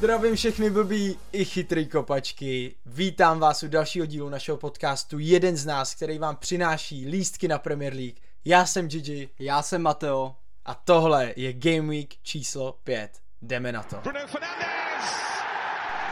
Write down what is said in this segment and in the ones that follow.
Zdravím všechny blbý i chytrý kopačky. Vítám vás u dalšího dílu našeho podcastu Jeden z nás, který vám přináší lístky na Premier League. Já jsem Gigi Já jsem Mateo. a tohle je Game Week číslo 5. Jdeme na to. Bruno Fernandes!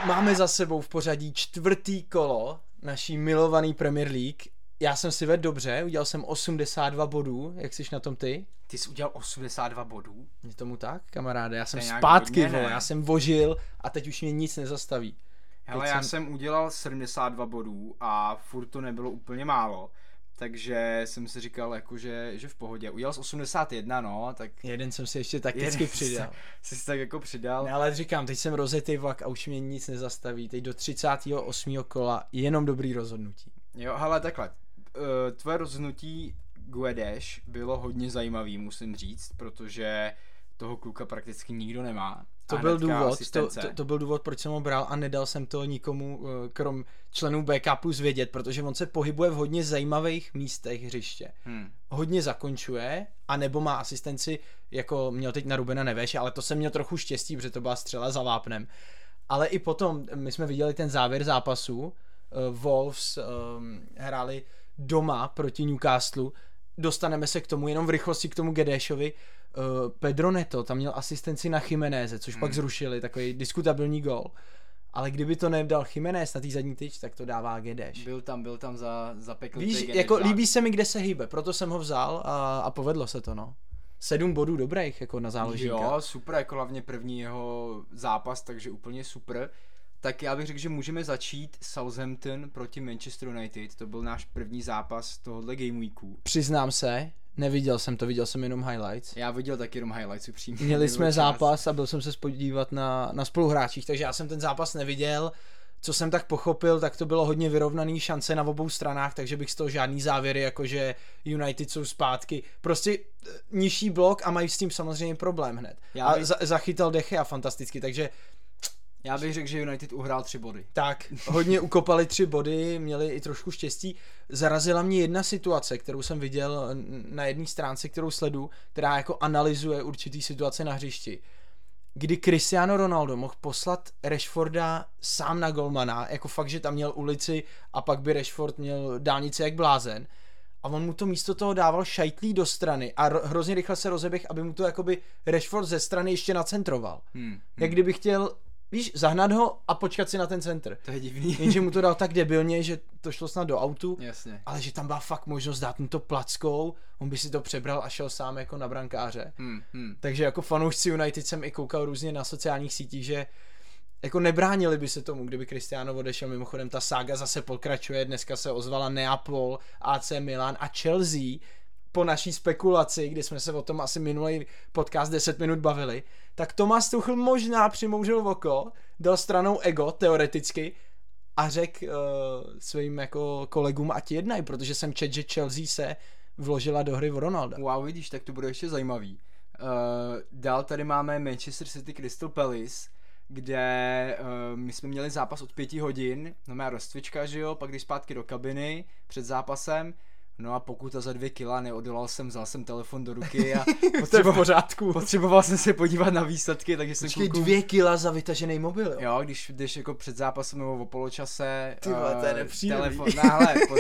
Máme za sebou v pořadí čtvrtý kolo naší milovaný Premier League. Já jsem si vedl dobře, udělal jsem 82 bodů. Jak jsi na tom ty? Ty jsi udělal 82 bodů. Je tomu tak, kamaráde? Já jsem zpátky, hodně, vole, já jsem vožil a teď už mě nic nezastaví. Hele, Teď já jsem- jsem udělal 72 bodů a furt to nebylo úplně málo. Takže jsem si říkal, jako, že, že v pohodě. Udělal jsi 81, no, tak Jeden jsem si ještě takticky přidal. Jsi si tak jako přidal. Ne, ale říkám, teď jsem rozjetý vlak a už mě nic nezastaví. Teď do 38. kola jenom dobrý rozhodnutí. Jo, hele, takhle. Eh, Tvoje rozhodnutí Guedes bylo hodně zajímavý, musím říct, protože toho kluka prakticky nikdo nemá. To byl důvod, to, asistence. to, to, byl důvod, proč jsem ho bral a nedal jsem to nikomu, eh, krom členů BK plus vědět, protože on se pohybuje v hodně zajímavých místech hřiště. Hm. Hodně zakončuje, a nebo má asistenci, jako měl teď na Rubena Neveš, ale to jsem měl trochu štěstí, protože to byla střela za vápnem. Ale i potom, my jsme viděli ten závěr zápasu, uh, Wolves um, hráli doma proti Newcastle, dostaneme se k tomu jenom v rychlosti k tomu Gedešovi. Uh, Pedro Neto tam měl asistenci na Chimenéze, což hmm. pak zrušili, takový diskutabilní gol. Ale kdyby to nedal Chimenez na tý zadní tyč, tak to dává Gedeš. Byl tam, byl tam za, za pekl. Víš, jako líbí se mi, kde se hýbe, proto jsem ho vzal a, a povedlo se to, no. Sedm bodů dobrých, jako na záložníka. Jo, super, jako hlavně první jeho zápas, takže úplně super. Tak já bych řekl, že můžeme začít Southampton proti Manchester United. To byl náš první zápas tohohle game weeku. Přiznám se, neviděl jsem to, viděl jsem jenom highlights. Já viděl taky jenom highlights upřímně. Měli jsme čas. zápas a byl jsem se spodívat na, na spoluhráčích, takže já jsem ten zápas neviděl. Co jsem tak pochopil, tak to bylo hodně vyrovnaný šance na obou stranách, takže bych z toho žádný závěry, jako že United jsou zpátky. Prostě eh, nižší blok a mají s tím samozřejmě problém hned. Já a bych- za, zachytal Dechea fantasticky, takže Já bych řekl, že United uhrál tři body. Tak, hodně ukopali tři body, měli i trošku štěstí. Zarazila mě jedna situace, kterou jsem viděl na jedné stránce, kterou sledu, která jako analyzuje určitý situace na hřišti. Kdy Cristiano Ronaldo mohl poslat Rashforda sám na golmana, jako fakt, že tam měl ulici a pak by Rashford měl dálnici jak blázen. A on mu to místo toho dával šajtlí do strany a ro- hrozně rychle se rozeběh, aby mu to jakoby Rashford ze strany ještě nacentroval. Hmm. Jak kdyby chtěl, víš, zahnat ho a počkat si na ten centr. To je divný. Jenže mu to dal tak debilně, že to šlo snad do autu, Jasně. ale že tam byla fakt možnost dát mu to plackou, on by si to přebral a šel sám jako na brankáře. Hmm, hmm. Takže jako fanoušci United jsem i koukal různě na sociálních sítích, že jako nebránili by se tomu, kdyby Cristiano odešel. Mimochodem ta sága zase pokračuje, dneska se ozvala Neapol, AC Milan a Chelsea po naší spekulaci, kdy jsme se o tom asi minulý podcast 10 minut bavili, tak Thomas Tuchl možná přimouřil oko, dal stranou ego, teoreticky, a řekl uh, svým jako kolegům, ať jednají, protože jsem čet, že Chelsea se vložila do hry v Ronalda. Wow, vidíš, tak to bude ještě zajímavý. Uh, dál tady máme Manchester City Crystal Palace, kde uh, my jsme měli zápas od pěti hodin, no má rozcvička, že jo, pak když zpátky do kabiny před zápasem, no a pokuta za dvě kila, neodolal jsem, vzal jsem telefon do ruky a je v potřeboval, pořádku. potřeboval jsem se podívat na výsledky, takže jsem Počkej, klukům- dvě kila za vytažený mobil, jo? Jo, když jdeš jako před zápasem nebo o poločase, Ty vole, to je eh, nepříjemný. telefon, no, hele, po,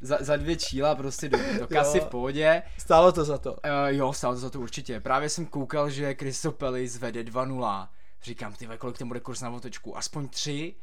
za, za dvě číla prostě do, do kasy Jo. v pohodě, Stálo to za to. Uh, jo, stálo to za to určitě. Právě jsem koukal, že Palace vede 2-0. Říkám, ty kolik tam bude kurz na otočku? Aspoň 3?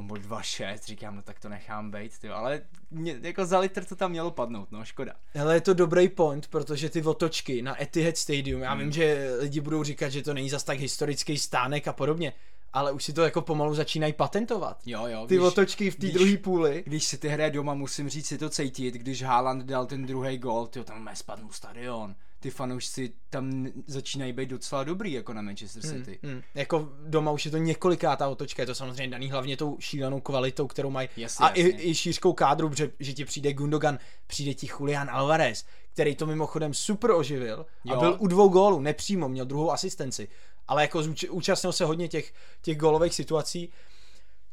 On byl 2-6, říkám, no tak to nechám být, ty, ale mě, jako za litr to tam mělo padnout, no, škoda. Ale je to dobrý point, protože ty otočky na Etihad Stadium, já vím, že lidi budou říkat, že to není zas tak historický stánek a podobně, ale už si to jako pomalu začínají patentovat. Jo, jo, Ty když, otočky v té druhé půli. když si ty hraje doma, musím říct si to cítit, když Haaland dal ten druhý gol, ty tam mé spadnul stadion. Ty fanoušci tam začínají být docela dobrý, jako na Manchester City. Hmm. Jako doma už je to několikátá otočka, je to samozřejmě daný hlavně tou šílenou kvalitou, kterou mají. Jasně, a i, jasně. i šířkou kádru, že, že ti přijde Gundogan, přijde ti Julian Alvarez, který to mimochodem super oživil a Jo. byl u dvou gólů, nepřímo, měl druhou asistenci. Ale jako zúč- účastnil se hodně těch, těch gólových situací.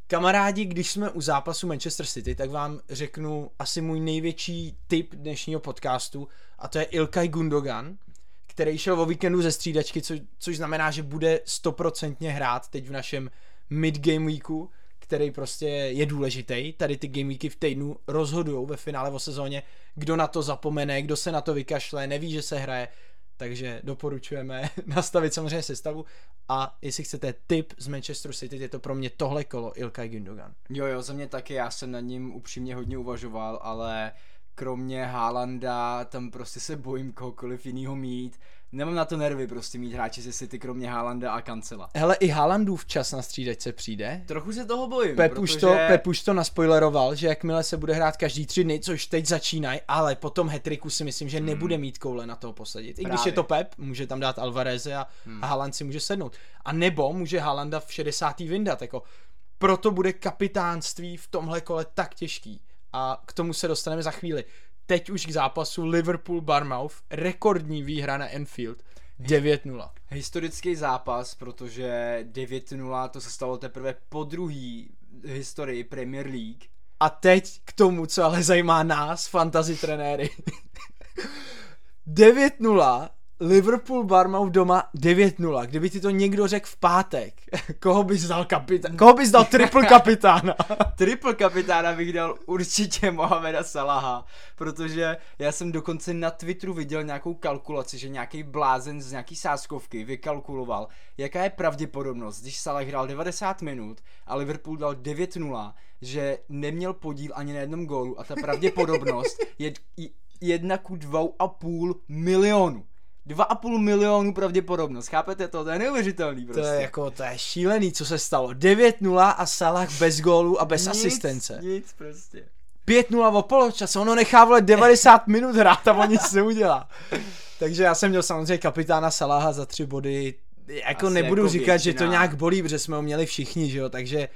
Kamarádi, když jsme u zápasu Manchester City, tak vám řeknu asi můj největší tip dnešního podcastu a to je Ilkay Gundogan, který šel o víkendu ze střídačky, co, což znamená, že bude stoprocentně hrát teď v našem mid-game weeku, který prostě je důležitý. Tady ty game weeky v týdnu rozhodují ve finále o sezóně, kdo na to zapomene, kdo se na to vykašle, neví, že se hraje. Takže doporučujeme nastavit samozřejmě sestavu a jestli chcete tip z Manchester City, je to pro mě tohle kolo Ilkay Gündogan. Jo, jo, za mě taky, já jsem nad ním upřímně hodně uvažoval, ale kromě Haalanda tam prostě se bojím kohokoliv jiného mít. Nemám na to nervy prostě mít hráče ze City kromě Haalanda a Kancela. Hele, i Haalandův čas na střídačce přijde. Trochu se toho bojím, Pep, protože... už to, Pep už to naspoileroval, že jakmile se bude hrát každý tři dny, což teď začínají, ale potom hetriku si myslím, že nebude mít koule na toho posadit. I když je to Pep, může tam dát Alvareze a, a Haaland si může sednout. A nebo může Haalanda v 60. vyndat, jako proto bude kapitánství v tomhle kole tak těžký. A k tomu se dostaneme za chvíli. Teď už k zápasu Liverpool-Barmouth, rekordní výhra na Enfield, 9-0. Historický zápas, protože 9-0 to se stalo teprve po druhý historii Premier League. A teď k tomu, co ale zajímá nás, fantasy trenéry. 9-0, Liverpool Barmouth doma 9-0. Kdyby ti to někdo řekl v pátek, koho bys dal kapitán? Koho bys dal triple kapitána? Triple kapitána bych dal určitě Mohameda Salaha, protože já jsem dokonce na Twitteru viděl nějakou kalkulaci, že nějaký blázen z nějaký sáskovky vykalkuloval, jaká je pravděpodobnost, když Salah hrál 90 minut a Liverpool dal 9-0, že neměl podíl ani na jednom gólu a ta pravděpodobnost je jedna ku dvou a půl milionu. 2,5 milionu pravděpodobnost, chápete to? To je neuvěřitelný prostě. To je jako, to je šílený, co se stalo. 9-0 a Salah bez gólu a bez nic, asistence. Nic prostě. 5-0 o poločase, ono nechá vole 90 minut hrát a on nic neudělá. Takže já jsem měl samozřejmě kapitána Salaha za tři body. Jako Asi nebudu jako říkat, že to většina. nějak bolí, protože jsme ho měli všichni, že jo, takže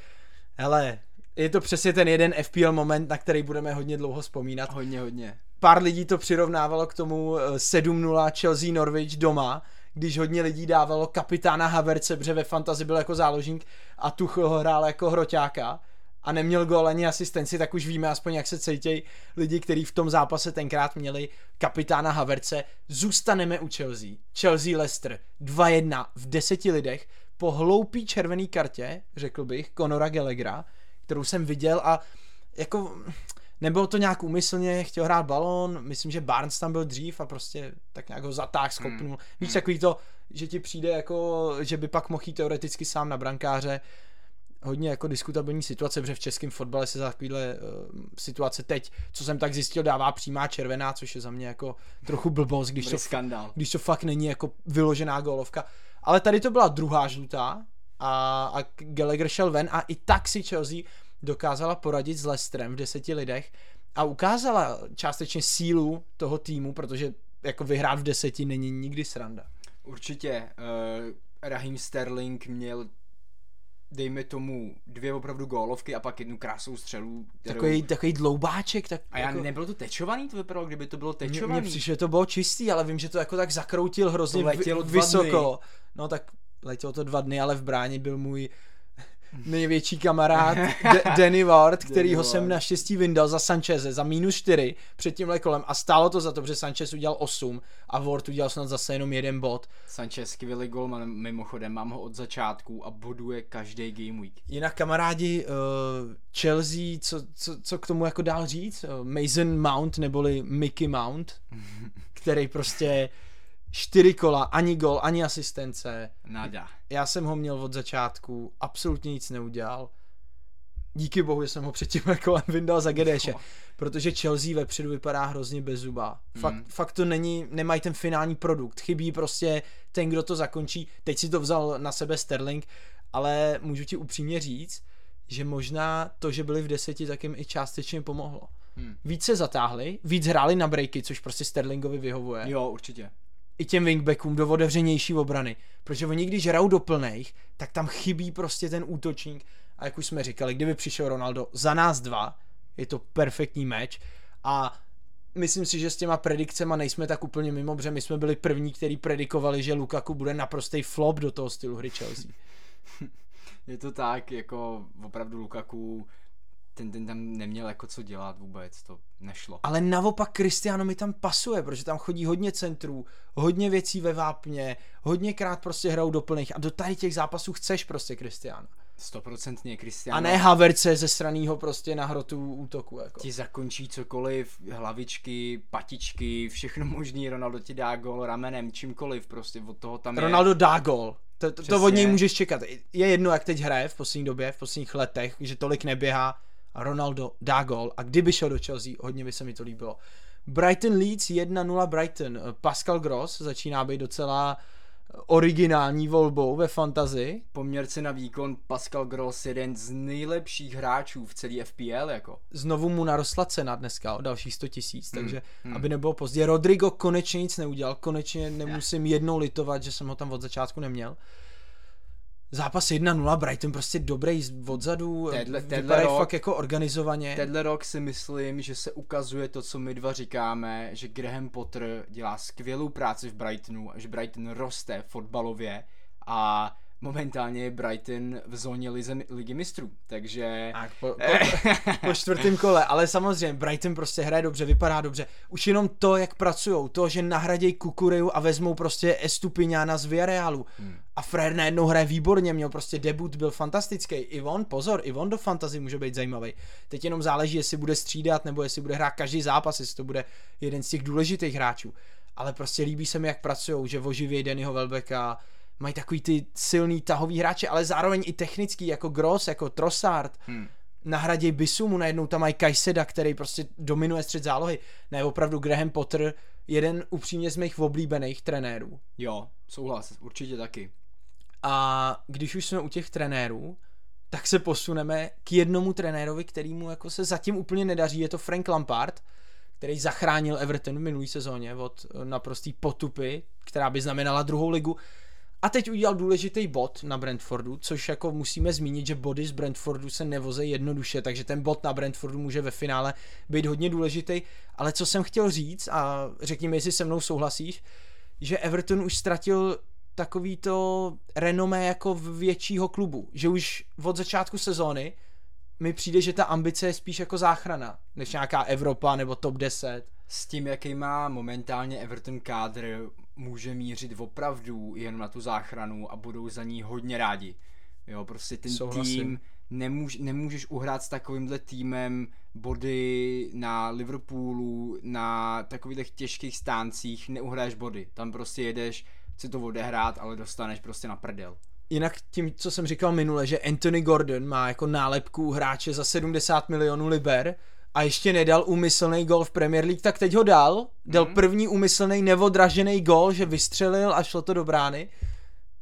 hele, je to přesně ten jeden FPL moment, na který budeme hodně dlouho vzpomínat. Hodně, hodně. Pár lidí to přirovnávalo k tomu eh, 7-0 Chelsea Norwich doma, když hodně lidí dávalo kapitána Haverce, protože ve fantasy byl jako záložník a Tuchel ho hrál jako hroťáka a neměl gól ani asistenci, tak už víme aspoň, jak se cítějí lidi, kteří v tom zápase tenkrát měli kapitána Haverce. Zůstaneme u Chelsea. Chelsea Leicester 2-1 v deseti lidech po hloupý červený kartě, řekl bych, Conora Gallaghera, kterou jsem viděl a jako nebylo to nějak úmyslně, chtěl hrát balón, myslím, že Barnes tam byl dřív a prostě tak nějak ho zatáh, skopnul. Hmm. Víš, takový to, že ti přijde jako, že by pak mohl jít teoreticky sám na brankáře, hodně jako diskutabilní situace, protože v českém fotbale se za takovýhle uh, situace teď, co jsem tak zjistil, dává přímá červená, což je za mě jako trochu blbost, když to, skandál. když to fakt není jako vyložená golovka. Ale tady to byla druhá žlutá a, a Gallagher šel ven a i tak si Chelsea dokázala poradit s Leicesterem v deseti lidech a ukázala částečně sílu toho týmu, protože jako vyhrát v deseti není nikdy sranda. Určitě. Uh, Raheem Sterling měl dejme tomu dvě opravdu gólovky a pak jednu krásnou střelu. Kterou... Takový, takový dloubáček. Tak A já jako... nebylo to tečovaný, to vypadalo, kdyby to bylo tečovaný. mně přišlo, že to bylo čistý, ale vím, že to jako tak zakroutil hrozně To letělo vysoko. No tak letělo to dva dny, ale v bráně byl můj největší kamarád D- Danny Ward, který ho jsem naštěstí vyndal za Sancheze za minus 4 před tímhle kolem a stálo to za to, protože Sanchez udělal 8 a Ward udělal snad zase jenom jeden bod. Sanchez skvělý golman, mimochodem, mám ho od začátku a boduje každý game week. Jinak kamarádi uh, Chelsea, co, co, co k tomu jako dál říct? Uh, Mason Mount neboli Mickey Mount, který prostě čtyři kola, ani gol, ani asistence. Nada. Já jsem ho měl od začátku, absolutně nic neudělal. Díky bohu, že jsem ho předtím kolem vyndal za Gedeše, protože Chelsea vepředu vypadá hrozně bez zuba. Fakt, Mm. fakt to není, nemají ten finální produkt. Chybí prostě ten, kdo to zakončí. Teď si to vzal na sebe Sterling, ale můžu ti upřímně říct, že možná to, že byli v deseti, tak jim i částečně pomohlo. Hmm. Víc se zatáhli, víc hráli na breaky, což prostě Sterlingovi vyhovuje Jo, určitě. I těm wingbackům do otevřenější obrany. Protože oni když hrajou do plných, tak tam chybí prostě ten útočník. A jak už jsme říkali, kdyby přišel Ronaldo za nás dva, je to perfektní meč. A myslím si, že s těma predikcema nejsme tak úplně mimo, protože my jsme byli první, který predikovali, že Lukaku bude naprostý flop do toho stylu hry Chelsea. Je to tak, jako opravdu Lukaku, ten, ten tam neměl jako co dělat vůbec, to nešlo. Ale naopak Cristiano mi tam pasuje, protože tam chodí hodně centrů, hodně věcí ve vápně, hodněkrát prostě hrajou do plných a do tady těch zápasů chceš prostě Cristiano. Stoprocentně Cristiano. A ne Haverce ze straného prostě na hrotu útoku. Jako. Ti zakončí cokoliv, hlavičky, patičky, všechno možný, Ronaldo ti dá gol ramenem, čímkoliv, prostě od toho tam Ronaldo je. dá gol. To, to, to od něj můžeš čekat. Je jedno, jak teď hraje v poslední době, v posledních letech, že tolik neběhá Ronaldo dá gol a kdyby šel do Chelsea, hodně by se mi to líbilo. Brighton Leeds 1-0 Brighton. Pascal Gross začíná být docela originální volbou ve fantazi. Poměrce na výkon Pascal Gross jeden z nejlepších hráčů v celé FPL, jako. Znovu mu narostla cena dneska o dalších 100 tisíc, Hmm, takže hmm. aby nebylo pozdě. Rodrigo konečně nic neudělal, konečně nemusím jednou litovat, že jsem ho tam od začátku neměl. Zápas 1-0, Brighton prostě dobrý odzadu, Tenhle- tenhle rok- fakt jako organizovaně. Tenhle rok si myslím, že se ukazuje to, co my dva říkáme, že Graham Potter dělá skvělou práci v Brightonu, že Brighton roste fotbalově a momentálně je Brighton v zóně lize, ligy mistrů, takže... Tak po, po, po čtvrtém kole, ale samozřejmě Brighton prostě hraje dobře, vypadá dobře. Už jenom to, jak pracují, to, že nahradějí Kukureju a vezmou prostě Estupiňána z Villarealu. Hmm. A Frér najednou hraje výborně, měl prostě debut, byl fantastický. I on, pozor, i on do fantasy může být zajímavý. Teď jenom záleží, jestli bude střídat, nebo jestli bude hrát každý zápas, jestli to bude jeden z těch důležitých hráčů. Ale prostě líbí se mi, jak pracují, že oživějí Dannyho Welbecka, mají takový ty silný tahový hráče, ale zároveň i technický, jako Gross, jako Trossard Hmm. nahradí Bisumu, najednou tam mají Kajseda, který prostě dominuje střed zálohy. Ne, opravdu Graham Potter, jeden upřímně z mých oblíbených trenérů. Jo, souhlas, určitě taky. A když už jsme u těch trenérů, tak se posuneme k jednomu trenérovi, kterýmu jako se zatím úplně nedaří, je to Frank Lampard, který zachránil Everton v minulý sezóně od eh, naprostý potupy, která by znamenala druhou ligu. A teď udělal důležitý bod na Brentfordu, což jako musíme zmínit, že body z Brentfordu se nevozejí jednoduše, takže ten bod na Brentfordu může ve finále být hodně důležitý. Ale co jsem chtěl říct, a řekni mi, jestli se mnou souhlasíš, že Everton už ztratil takový to renomé jako v většího klubu, že už od začátku sezóny mi přijde, že ta ambice je spíš jako záchrana, než nějaká Evropa nebo top 10. S tím, jaký má momentálně Everton kádr, může mířit opravdu jen na tu záchranu a budou za ní hodně rádi. Jo, prostě ten Souhlasím. tým nemůž, nemůžeš uhrát s takovýmhle týmem body na Liverpoolu, na takových těžkých stáncích, neuhraješ body. Tam prostě jedeš, chci to odehrát, ale dostaneš prostě na prdel. Jinak tím, co jsem říkal minule, že Anthony Gordon má jako nálepku hráče za 70 milionů liber a ještě nedal úmyslný gol v Premier League, tak teď ho dal. Dal Mhm. první úmyslný neodražený gol, že vystřelil a šlo to do brány.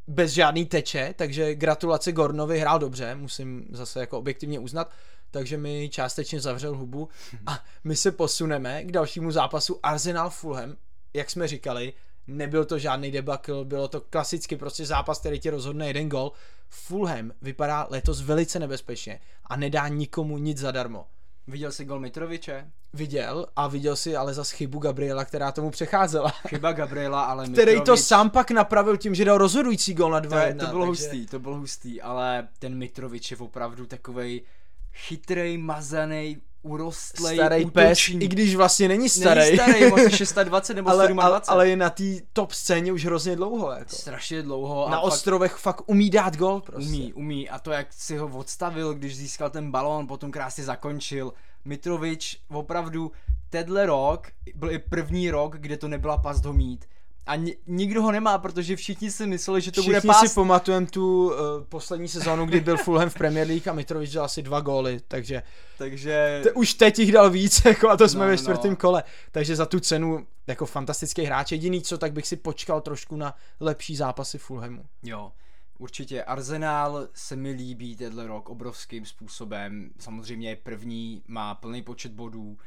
Bez žádný teče, takže gratulace Gordonovi, hrál dobře, musím zase jako objektivně uznat. Takže mi částečně zavřel hubu a my se posuneme k dalšímu zápasu Arsenal Fulham. Jak jsme říkali, nebyl to žádný debakl, bylo to klasicky prostě zápas, který ti rozhodne jeden gol. Fulham vypadá letos velice nebezpečně a nedá nikomu nic zadarmo. Viděl jsi gol Mitroviče? Viděl a viděl si ale za chybu Gabriela, která tomu přecházela. Chyba Gabriela, ale Který to Mitrovič... sám pak napravil tím, že dal rozhodující gol na To, 2 je, to bylo hustý, to bylo hustý, ale ten Mitrovič je opravdu takovej chytrej, mazaný, urostlej, Starý pes, i když vlastně není starý. Není starý, asi 26 nebo ale, 27. ale, ale je na té top scéně už hrozně dlouho. Jako. Strašně dlouho. a Na fakt ostrovech fakt umí dát gol prostě. Umí, umí. A to, jak si ho odstavil, když získal ten balón, potom krásně zakončil. Mitrovič opravdu tenhle rok byl i první rok, kde to nebyla past ho mít. A ni- nikdo ho nemá, protože všichni si mysleli, že to Všichni bude past. si pamatujeme tu uh, poslední sezónu, kdy byl Fulham v Premier League a Mitrovič dal asi dva góly, takže Takže te, už teď jich dal víc, jako a to jsme No, ve no. čtvrtém kole. Takže za tu cenu jako fantastický hráč. Jediný co, tak bych si počkal trošku na lepší zápasy Fulhamu. Jo, určitě. Arsenal se mi líbí tenhle rok obrovským způsobem. Samozřejmě je první, má plný počet bodů,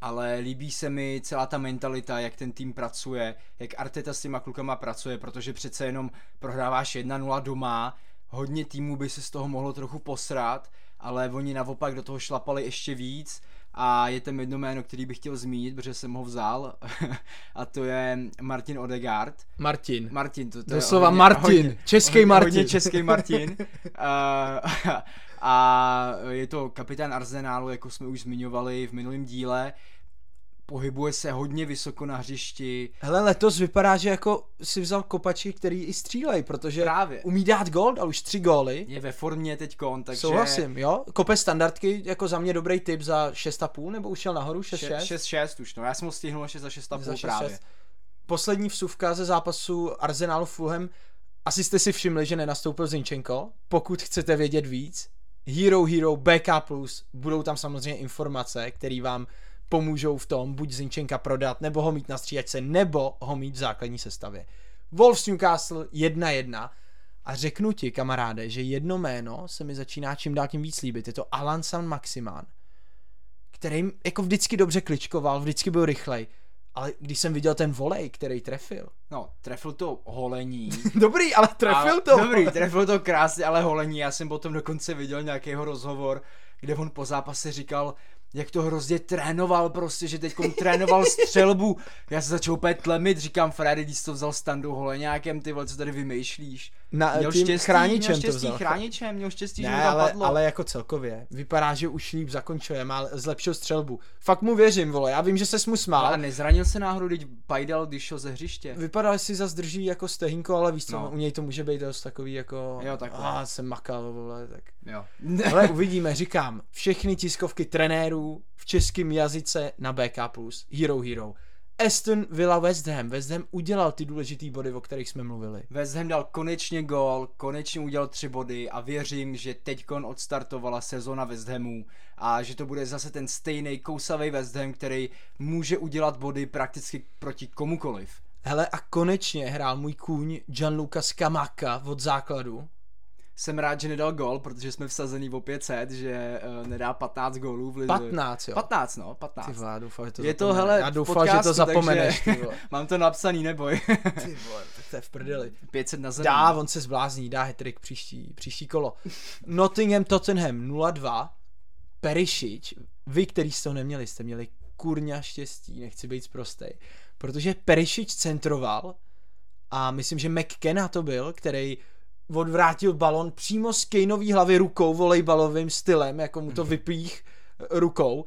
ale líbí se mi celá ta mentalita, jak ten tým pracuje, jak Arteta s těma klukama pracuje, protože přece jenom prohráváš 1-0 doma, hodně týmů by se z toho mohlo trochu posrat, ale oni naopak do toho šlapali ještě víc a je tam jedno jméno, který bych chtěl zmínit, protože jsem ho vzal a to je Martin Odegaard. Martin. Martin, to, to Doslova je hodně, Martin, hodně, český hodně, Martin. Hodně český Martin. uh, a je to kapitán Arsenálu, jako jsme už zmiňovali v minulém díle. pohybuje se hodně vysoko na hřišti. Hele, letos vypadá, že jako si vzal kopači, který i střílej, protože Právě. umí dát gól, dal už tři góly. Je ve formě teďkon, takže... Souhlasím, jo. Kope standardky, jako za mě dobrý tip za 6,5, nebo už šel nahoru 6,6? 6-6 už, no. Já jsem ho stihnul ještě za 6,5 Za právě. šest. Poslední vsuvka ze zápasu Arsenalu Fulham. Asi jste si všimli, že nenastoupil Zinčenko. Pokud chcete vědět víc, Hero Hero BK+, budou tam samozřejmě informace, které vám pomůžou v tom, buď Zinčenka prodat, nebo ho mít na střídačce, nebo ho mít v základní sestavě. Wolves Newcastle 1-1 a řeknu ti, kamaráde, že jedno jméno se mi začíná čím dál tím víc líbit. Je to Alan San Maximán, který jako vždycky dobře kličkoval, vždycky byl rychlej, ale když jsem viděl ten volej, který trefil. No, trefil to holení. Dobrý, ale trefil A- to. Dobrý, trefil to krásně, ale holení. Já jsem potom dokonce viděl nějakého rozhovor, kde on po zápase říkal, jak to hrozně trénoval prostě, že teď trénoval střelbu. Já se začal úplně tlemit, říkám, Freddy, když jsi to vzal standu holeňákem, ty vole, co tady vymýšlíš. Na, Měl tím štěstí, chráničem měl to štěstí vzal. chráničem, měl štěstí, že mu Ne, ale, padlo. ale jako celkově. Vypadá, že už líp zakončuje, má zlepšil střelbu. Fakt mu věřím, vole. Já vím, že se mu smál. Ale nezranil se náhodou, když Pajdal, když šel ze hřiště. Vypadal si za zdrží jako stehínko, ale víš co, No. u něj to může být dost takový jako... Jo, takhle. A jsem makal, vole, tak... Jo. Ale uvidíme, říkám, všechny tiskovky trenérů v českém jazyce na BK+, Hero Hero. Aston Villa West Ham. West Ham udělal ty důležitý body, o kterých jsme mluvili. West Ham dal konečně gól, konečně udělal tři body a věřím, že teďkon odstartovala sezona West Hamu a že to bude zase ten stejný kousavý West Ham, který může udělat body prakticky proti komukoliv. Hele a konečně hrál můj kůň Gianluca Scamacca od základu. Jsem rád, že nedal gól, protože jsme vsazený o 500, že uh, nedá 15 gólů v lize. 15, jo. 15, no, 15. Ty vole, doufám, že to Je to, hele, Já doufám, že to podcastu, zapomeneš, takže. Mám to napsaný, neboj. Ty vole, to je v prdeli. 500 na zemi. Dá, on se zblázní, dá hetrik příští, příští kolo. Nottingham Tottenham 0-2. Perišič, vy, který jste ho neměli, jste měli kurňa štěstí, nechci být zprostej. Protože Perišič centroval a myslím, že McKenna to byl, který odvrátil balon přímo z Kaneový hlavy rukou volejbalovým stylem, jako mu to vypích rukou.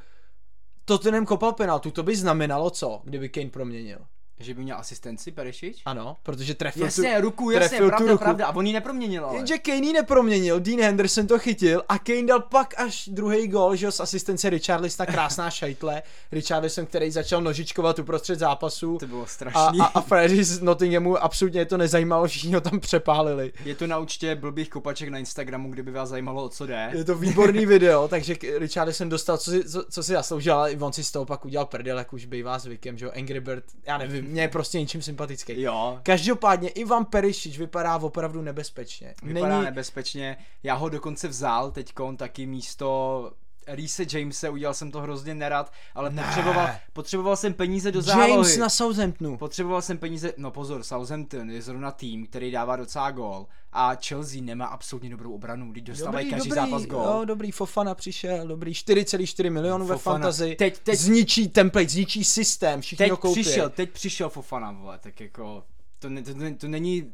Tottenham kopal penaltu, to by znamenalo co, kdyby Kane proměnil? Že by měl asistenci Perišič? Ano, protože trefil Jasně, tu, ruku, jasně, trefil tu pravda, ruku. pravda. A on ji neproměnil, ale. Jenže Kane ji neproměnil, Dean Henderson to chytil a Kane dal pak až druhý gol, že jo, z asistence Richarlisona, krásná šajtle. Richarlison, který začal nožičkovat uprostřed zápasu. To bylo A, strašný. a, a Freddy z Nottinghamu absolutně to nezajímalo, všichni ho tam přepálili. Je to na účtě blbých kopaček na Instagramu, kdyby vás zajímalo, o co jde. Je to výborný video, takže Richarlison dostal, co si, co, co si zasloužil, ale i on si z toho pak udělal prdel, jak už bývá zvykem, že jo, Angry Bird, já nevím, mě je prostě něčím sympatický. Jo, Každopádně Ivan Perišič vypadá opravdu nebezpečně. vypadá Není, nebezpečně. Já ho dokonce vzal teďkon taky místo Reese Jamese, udělal jsem to hrozně nerad, ale Ne. potřeboval, potřeboval jsem peníze do zálohy. James na Southamptonu. Potřeboval jsem peníze, no pozor, Southampton je zrovna tým, který dává docela gól a Chelsea nemá absolutně dobrou obranu, když dostávají každý zápas gól. Jo, dobrý, Fofana přišel, dobrý, 4,4 milionů ve fantazi. Teď- teď- Zničí template, zničí systém, všichni teď ho koupí. přišel, teď přišel Fofana, vole, tak jako, to, ne, to, ne, to není,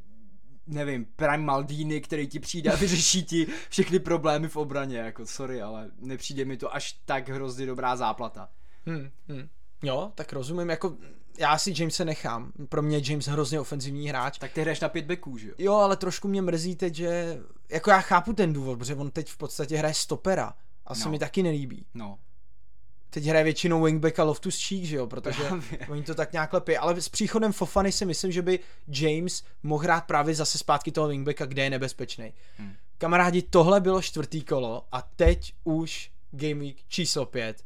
nevím, Prime Maldini, který ti přijde a vyřeší ti všechny problémy v obraně, jako sorry, ale nepřijde mi to až tak hrozně dobrá záplata. Hmm, hmm. Jo, tak rozumím, jako já si Jamese nechám. Pro mě je James hrozně ofenzivní hráč. Tak ty hraješ na pět backů, že jo? Jo, ale trošku mě mrzí teď, že jako já chápu ten důvod, protože on teď v podstatě hraje stopera. A se No. mi taky nelíbí. No. Teď hraje většinou wingback a Loftus Cheek, že jo, protože Právě. oni to tak nějak lepí. Ale s příchodem Fofany si myslím, že by James mohl hrát právě zase zpátky toho wingbacka, kde je nebezpečný. Hmm. Kamarádi, tohle bylo čtvrtý kolo a teď už Game Week číslo 5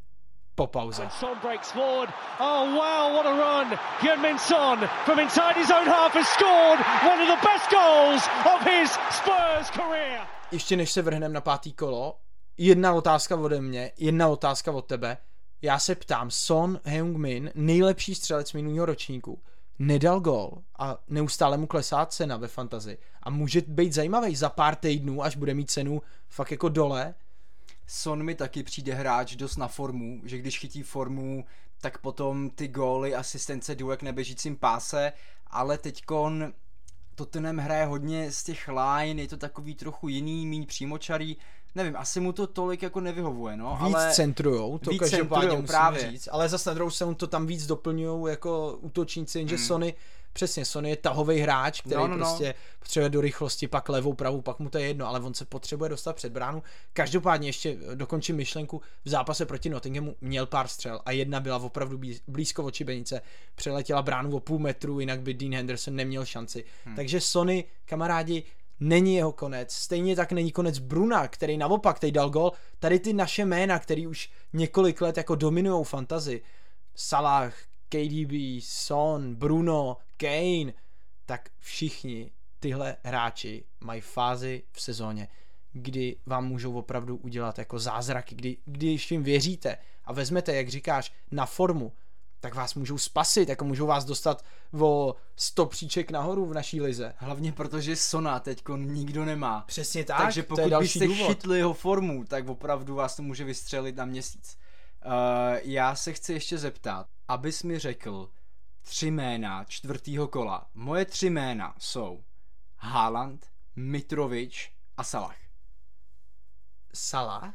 po pauze. Son breaks forward. Oh wow, what a run! Hyun-Min Son from inside his own half has scored one of the best goals of his Spurs career. Ještě než se vrhneme na pátý kolo, jedna otázka ode mě, jedna otázka od tebe. Já se ptám, Son Heung-min, nejlepší střelec minulého ročníku, nedal gol a neustále mu klesá cena ve fantazi. A může být zajímavý za pár týdnů, až bude mít cenu fakt jako dole. Son mi taky přijde hráč dost na formu, že když chytí formu, tak potom ty góly, asistence jak na běžícím páse, ale teďkon Tottenham hraje hodně z těch line, je to takový trochu jiný, méně přímočarý, nevím, asi mu to tolik jako nevyhovuje, no, víc ale... centrujou, to víc každopádně centrujou, musíme právě. říct, ale zase na druhou stranu to tam víc doplňují jako útočníci, jenže Sony, přesně, Sony je tahový hráč, který No, no, no. prostě potřebuje do rychlosti, pak levou, pravou, pak mu to je jedno, ale on se potřebuje dostat před bránu. Každopádně ještě dokončím myšlenku, v zápase proti Nottinghamu měl pár střel a jedna byla opravdu blíz- blízko od šibenice, přeletěla bránu o půl metru, jinak by Dean Henderson neměl šanci. Hmm. Takže Sony, kamarádi, není jeho konec. Stejně tak není konec Bruna, který naopak teď dal gol. Tady ty naše jména, který už několik let jako dominují fantazy. Salah, KDB, Son, Bruno, Kane, tak všichni tyhle hráči mají fázi v sezóně, kdy vám můžou opravdu udělat jako zázraky, kdy, když jim věříte a vezmete, jak říkáš, na formu, tak vás můžou spasit, jako můžou vás dostat o 100 příček nahoru v naší lize. Hlavně protože Sona teďko nikdo nemá. Přesně tak, Takže to pokud je další byste důvod. chytli jeho formu, tak opravdu vás to může vystřelit na měsíc. Uh, já se chci ještě zeptat, abys mi řekl tři jména čtvrtého kola. Moje tři jména jsou Haaland, Mitrovič a Salah. Salah?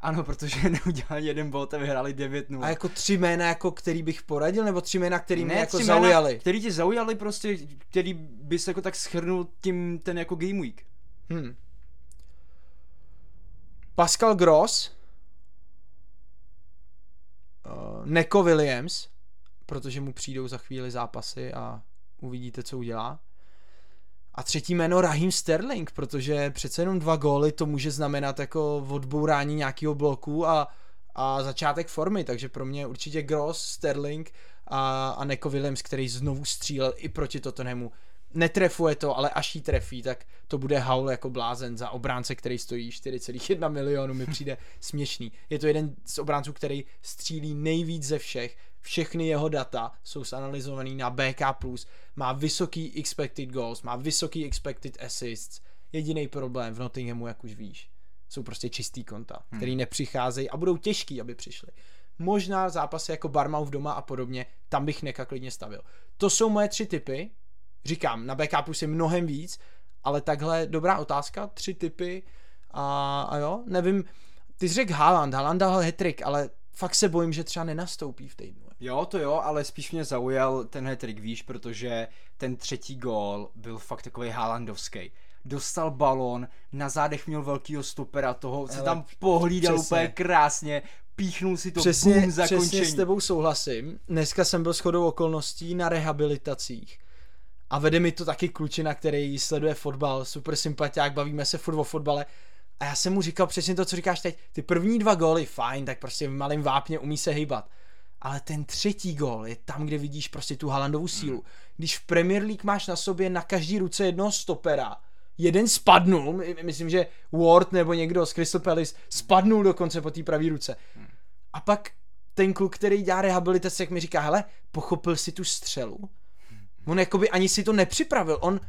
Ano, protože neudělali jeden bod a vyhráli 9-0. A jako tři jména, jako který bych poradil, nebo tři jména, který mě jako zaujali? Jména, který tě zaujali prostě, který bys jako tak schrnul tím ten jako game week. Hmm. Pascal Gross, uh, Neko Williams, protože mu přijdou za chvíli zápasy a uvidíte, co udělá. A třetí jméno Raheem Sterling, protože přece jenom dva góly to může znamenat jako odbourání nějakého bloku a, a začátek formy, takže pro mě určitě Gross, Sterling a, a Neko Williams, který znovu střílel i proti Tottenhamu. Netrefuje to, ale až jí trefí, tak to bude haul jako blázen za obránce, který stojí 4,1 milionu, mi přijde směšný. Je to jeden z obránců, který střílí nejvíc ze všech, všechny jeho data jsou zanalizovaný na BK+, má vysoký expected goals, má vysoký expected assists. Jediný problém v Nottinghamu, jak už víš, jsou prostě čistý konta, který nepřicházejí a budou těžký, aby přišli. Možná zápasy jako Barmouth doma a podobně, tam bych Neka klidně stavil. To jsou moje tři typy. Říkám, na backupu si mnohem víc, ale takhle dobrá otázka, tři typy a, a jo, nevím, ty jsi řekl Haaland, Haaland dal hetrik, ale fakt se bojím, že třeba nenastoupí v týdnu. Jo, to jo, ale spíš mě zaujal ten hetrik, víš, protože ten třetí gól byl fakt takový Haalandovský. Dostal balon, na zádech měl velkýho stopera, toho se tam pohlídal přesně. úplně krásně, píchnul si to přesně, boom zakončení. přesně s tebou souhlasím. Dneska jsem byl shodou okolností na rehabilitacích a vede mi to taky klučina, který sleduje fotbal, super sympatiák, bavíme se furt o fotbale a já jsem mu říkal přesně to, co říkáš teď. Ty první dva góly, fajn, tak prostě v malém vápně umí se hýbat. Ale ten třetí gól je tam, kde vidíš prostě tu Halandovou sílu. Když v Premier League máš na sobě na každý ruce jednoho stopera, jeden spadnul, my- myslím, že Ward nebo někdo z Crystal Palace spadnul dokonce po té pravé ruce. A pak ten kluk, který dělá rehabilitaci, jak mi říká, hele, pochopil si tu střelu? On jakoby ani si to nepřipravil, on,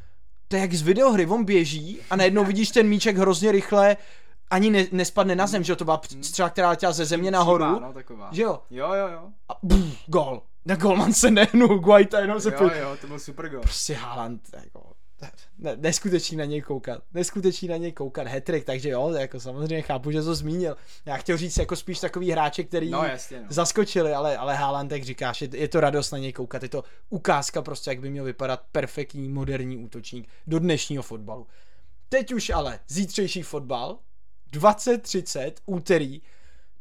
to je jak z videohry, on běží a najednou vidíš ten míček hrozně rychle, ani ne, nespadne na zem, že jo, to byla střela, která letěla ze země nahoru, Přímá, no, taková. že jo, Jo, jo, jo. a buf, gol. Na golman se nehnul, Guaita jenom se Jo, jo, to byl super gol. Prostě Haaland, jako, ne, neskutečný na něj koukat, neskutečný na něj koukat, hetrik, takže jo, jako samozřejmě chápu, že to zmínil. Já chtěl říct jako spíš takový hráče, který No, jasně, no. zaskočili, ale, ale Haaland, jak říkáš, je, je to radost na něj koukat, je to ukázka prostě, jak by měl vypadat perfektní moderní útočník do dnešního fotbalu. Teď už ale zítřejší fotbal, 20.30, úterý,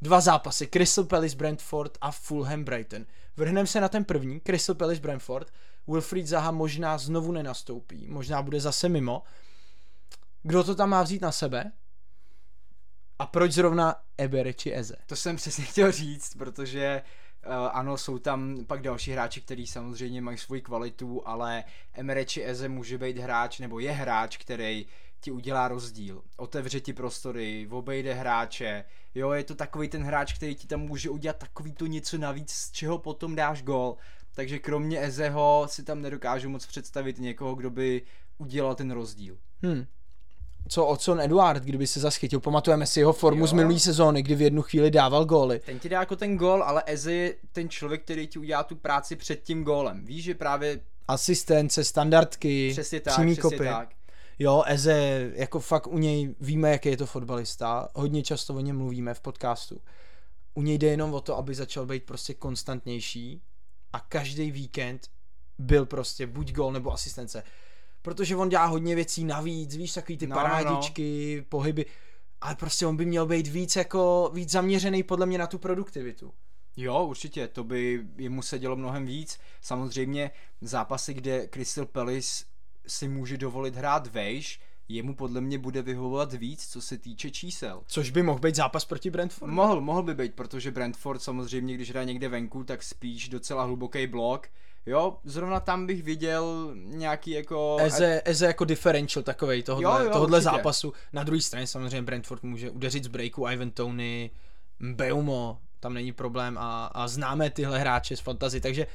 dva zápasy, Crystal Palace Brentford a Fulham Brighton. Vrhneme se na ten první, Crystal Palace Brentford. Wilfried Zaha možná znovu nenastoupí, možná bude zase mimo. Kdo to tam má vzít na sebe? A proč zrovna Ebere či Eze? To jsem přesně chtěl říct, protože uh, ano, jsou tam pak další hráči, kteří samozřejmě mají svoji kvalitu, ale Emereči Eze může být hráč, nebo je hráč, který ti udělá rozdíl. Otevře ti prostory, obejde hráče. Jo, je to takový ten hráč, který ti tam může udělat takový to něco navíc, z čeho potom dáš gol. Takže kromě Ezeho si tam nedokážu moc představit někoho, kdo by udělal ten rozdíl. Hmm. Co Odson Eduard, kdyby se zaschytil, pamatujeme si jeho formu Jo. z minulé sezóny, kdy v jednu chvíli dával góly. Ten ti dá jako ten gol, ale Eze je ten člověk, který ti udělá tu práci před tím gólem. Víš, že právě Asistence, standardky, přesně tak, přímý přesně kopy. tak. Jo, Eze, jako fakt u něj víme, jaký je to fotbalista, hodně často o něm mluvíme v podcastu. U něj jde jenom o to, aby začal být prostě konstantnější a každý víkend byl prostě buď gol nebo asistence. Protože on dělá hodně věcí navíc, víš, takový ty No, no, no, no. parádičky, pohyby, ale prostě on by měl být víc jako, víc zaměřený podle mě na tu produktivitu. Jo, určitě, to by jemu se dělo mnohem víc. Samozřejmě zápasy, kde Crystal Palace si může dovolit hrát vejš, jemu podle mě bude vyhovovat víc, co se týče čísel. Což by mohl být zápas proti Brentfordu. Mohl, mohl by být, protože Brentford samozřejmě, když hraje někde venku, tak spíš docela hluboký blok. Jo, zrovna tam bych viděl nějaký jako... Eze, Eze jako differential takovej tohohle, Jo, jo, určitě. zápasu. Na druhé straně samozřejmě Brentford může udeřit z breaku Ivan Tony, Beumo, tam není problém a, a známe tyhle hráče z fantasy, takže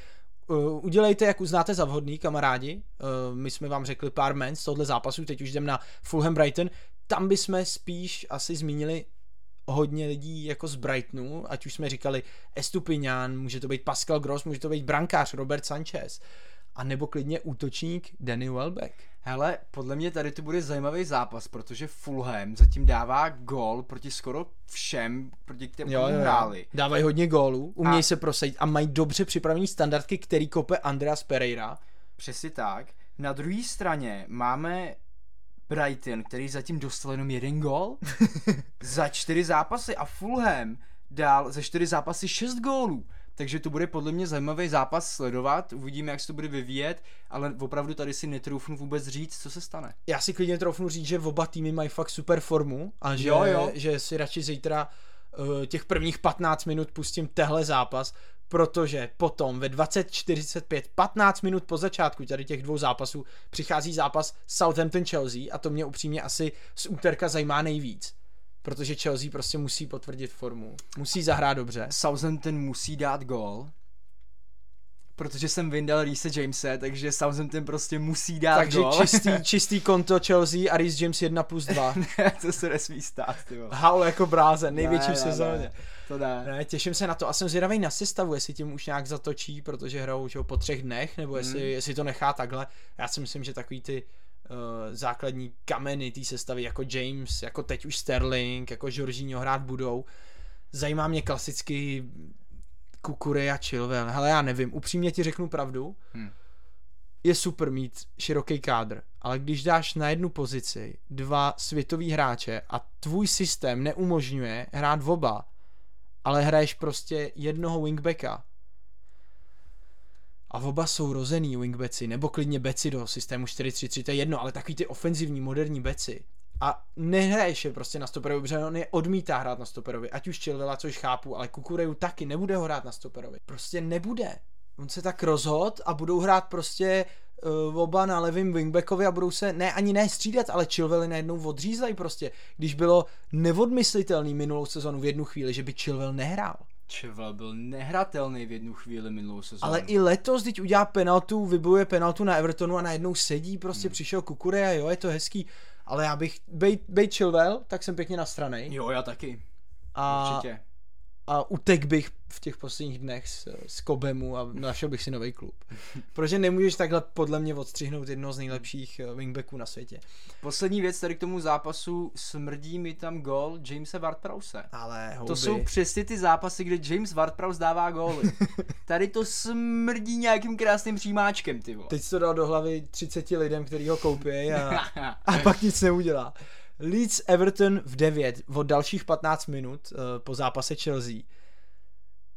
uh, udělejte, jak uznáte za vhodný, kamarádi. Uh, my jsme vám řekli pár men z tohohle zápasu, teď už jdem na Fulham Brighton. Tam bychom spíš asi zmínili hodně lidí jako z Brightonu, ať už jsme říkali Estupinian, může to být Pascal Gross, může to být brankář Robert Sanchez, a nebo klidně útočník Danny Welbeck. Hele, podle mě tady to bude zajímavý zápas, protože Fulham zatím dává gol proti skoro všem, proti kterým hráli. Dávají hodně gólů, umějí A- se prosadit a mají dobře připravený standardky, který kope Andreas Pereira. Přesně tak. Na druhé straně máme Brighton, který zatím dostal jenom jeden gol za čtyři zápasy a Fulham dal za čtyři zápasy šest gólů. Takže to bude podle mě zajímavý zápas sledovat, uvidíme, jak se to bude vyvíjet, ale opravdu tady si netroufnu vůbec říct, co se stane. Já si klidně troufnu říct, že oba týmy mají fakt super formu a že, Jo, jo. že si radši zítra uh, těch prvních 15 minut pustím tehle zápas, protože potom ve 20.45, 15 minut po začátku tady těch dvou zápasů přichází zápas Southampton-Chelsea a to mě upřímně asi z úterka zajímá nejvíc. Protože Chelsea prostě musí potvrdit formu. Musí zahrát dobře. Southampton musí dát gól, protože jsem vyndal Reese Jamese, takže Southampton prostě musí dát Takže gól. čistý, čistý konto Chelsea a Reece James 1 plus 2. to se nesmí stát, ty vole. Haul jako bráze, největší Ne, v ne, sezóně. ne, To ne. Ne, těším se na to a jsem zvědavý na sestavu, jestli tím už nějak zatočí, protože hrajou po třech dnech, nebo jestli, Hmm. jestli to nechá takhle. Já si myslím, že takový ty základní kameny té sestavy, jako James, jako teď už Sterling, jako Jorginho hrát budou. Zajímá mě klasicky Kukure a Chilwell. Hele, já nevím, upřímně ti řeknu pravdu. Hmm. Je super mít široký kádr, ale když dáš na jednu pozici dva světový hráče a tvůj systém neumožňuje hrát v oba, ale hraješ prostě jednoho wingbacka a oba jsou rozený wingbacki, nebo klidně beci do systému 4-3-3, to je jedno, ale takový ty ofenzivní, moderní beci. A nehraješ je prostě na stoperovi, protože on je odmítá hrát na stoperovi, ať už Chilvela, což chápu, ale Kukureju taky nebude ho hrát na stoperovi. Prostě nebude. On se tak rozhod a budou hrát prostě uh, oba na levým wingbackovi a budou se ne ani ne střídat, ale Chilvely najednou odřízlají prostě. Když bylo neodmyslitelný minulou sezonu v jednu chvíli, že by Chilwell nehrál. Chilwell byl nehratelný v jednu chvíli minulou sezónu. Ale i letos, když udělá penaltu, vybojuje penaltu na Evertonu a najednou sedí, prostě hmm. přišel Kukure a jo, je to hezký. Ale já bych, bejt, bejt Chilwell, tak jsem pěkně na straně. Jo, já taky. A, Určitě. A utek bych v těch posledních dnech z, z Kobemu a našel bych si nový klub. Protože nemůžeš takhle podle mě odstřihnout jednoho z nejlepších eh, wingbacků na světě. Poslední věc tady k tomu zápasu, smrdí mi tam gol Jamesa Ward-Prowse. Ale houby. To jsou přesně ty zápasy, kde James Ward-Prowse dává góly. tady to smrdí nějakým krásným přímáčkem, ty vole. Teď to dal do hlavy 30 lidem, který ho koupí a, a pak nic neudělá. Leeds Everton v 9 od dalších 15 minut uh, po zápase Chelsea.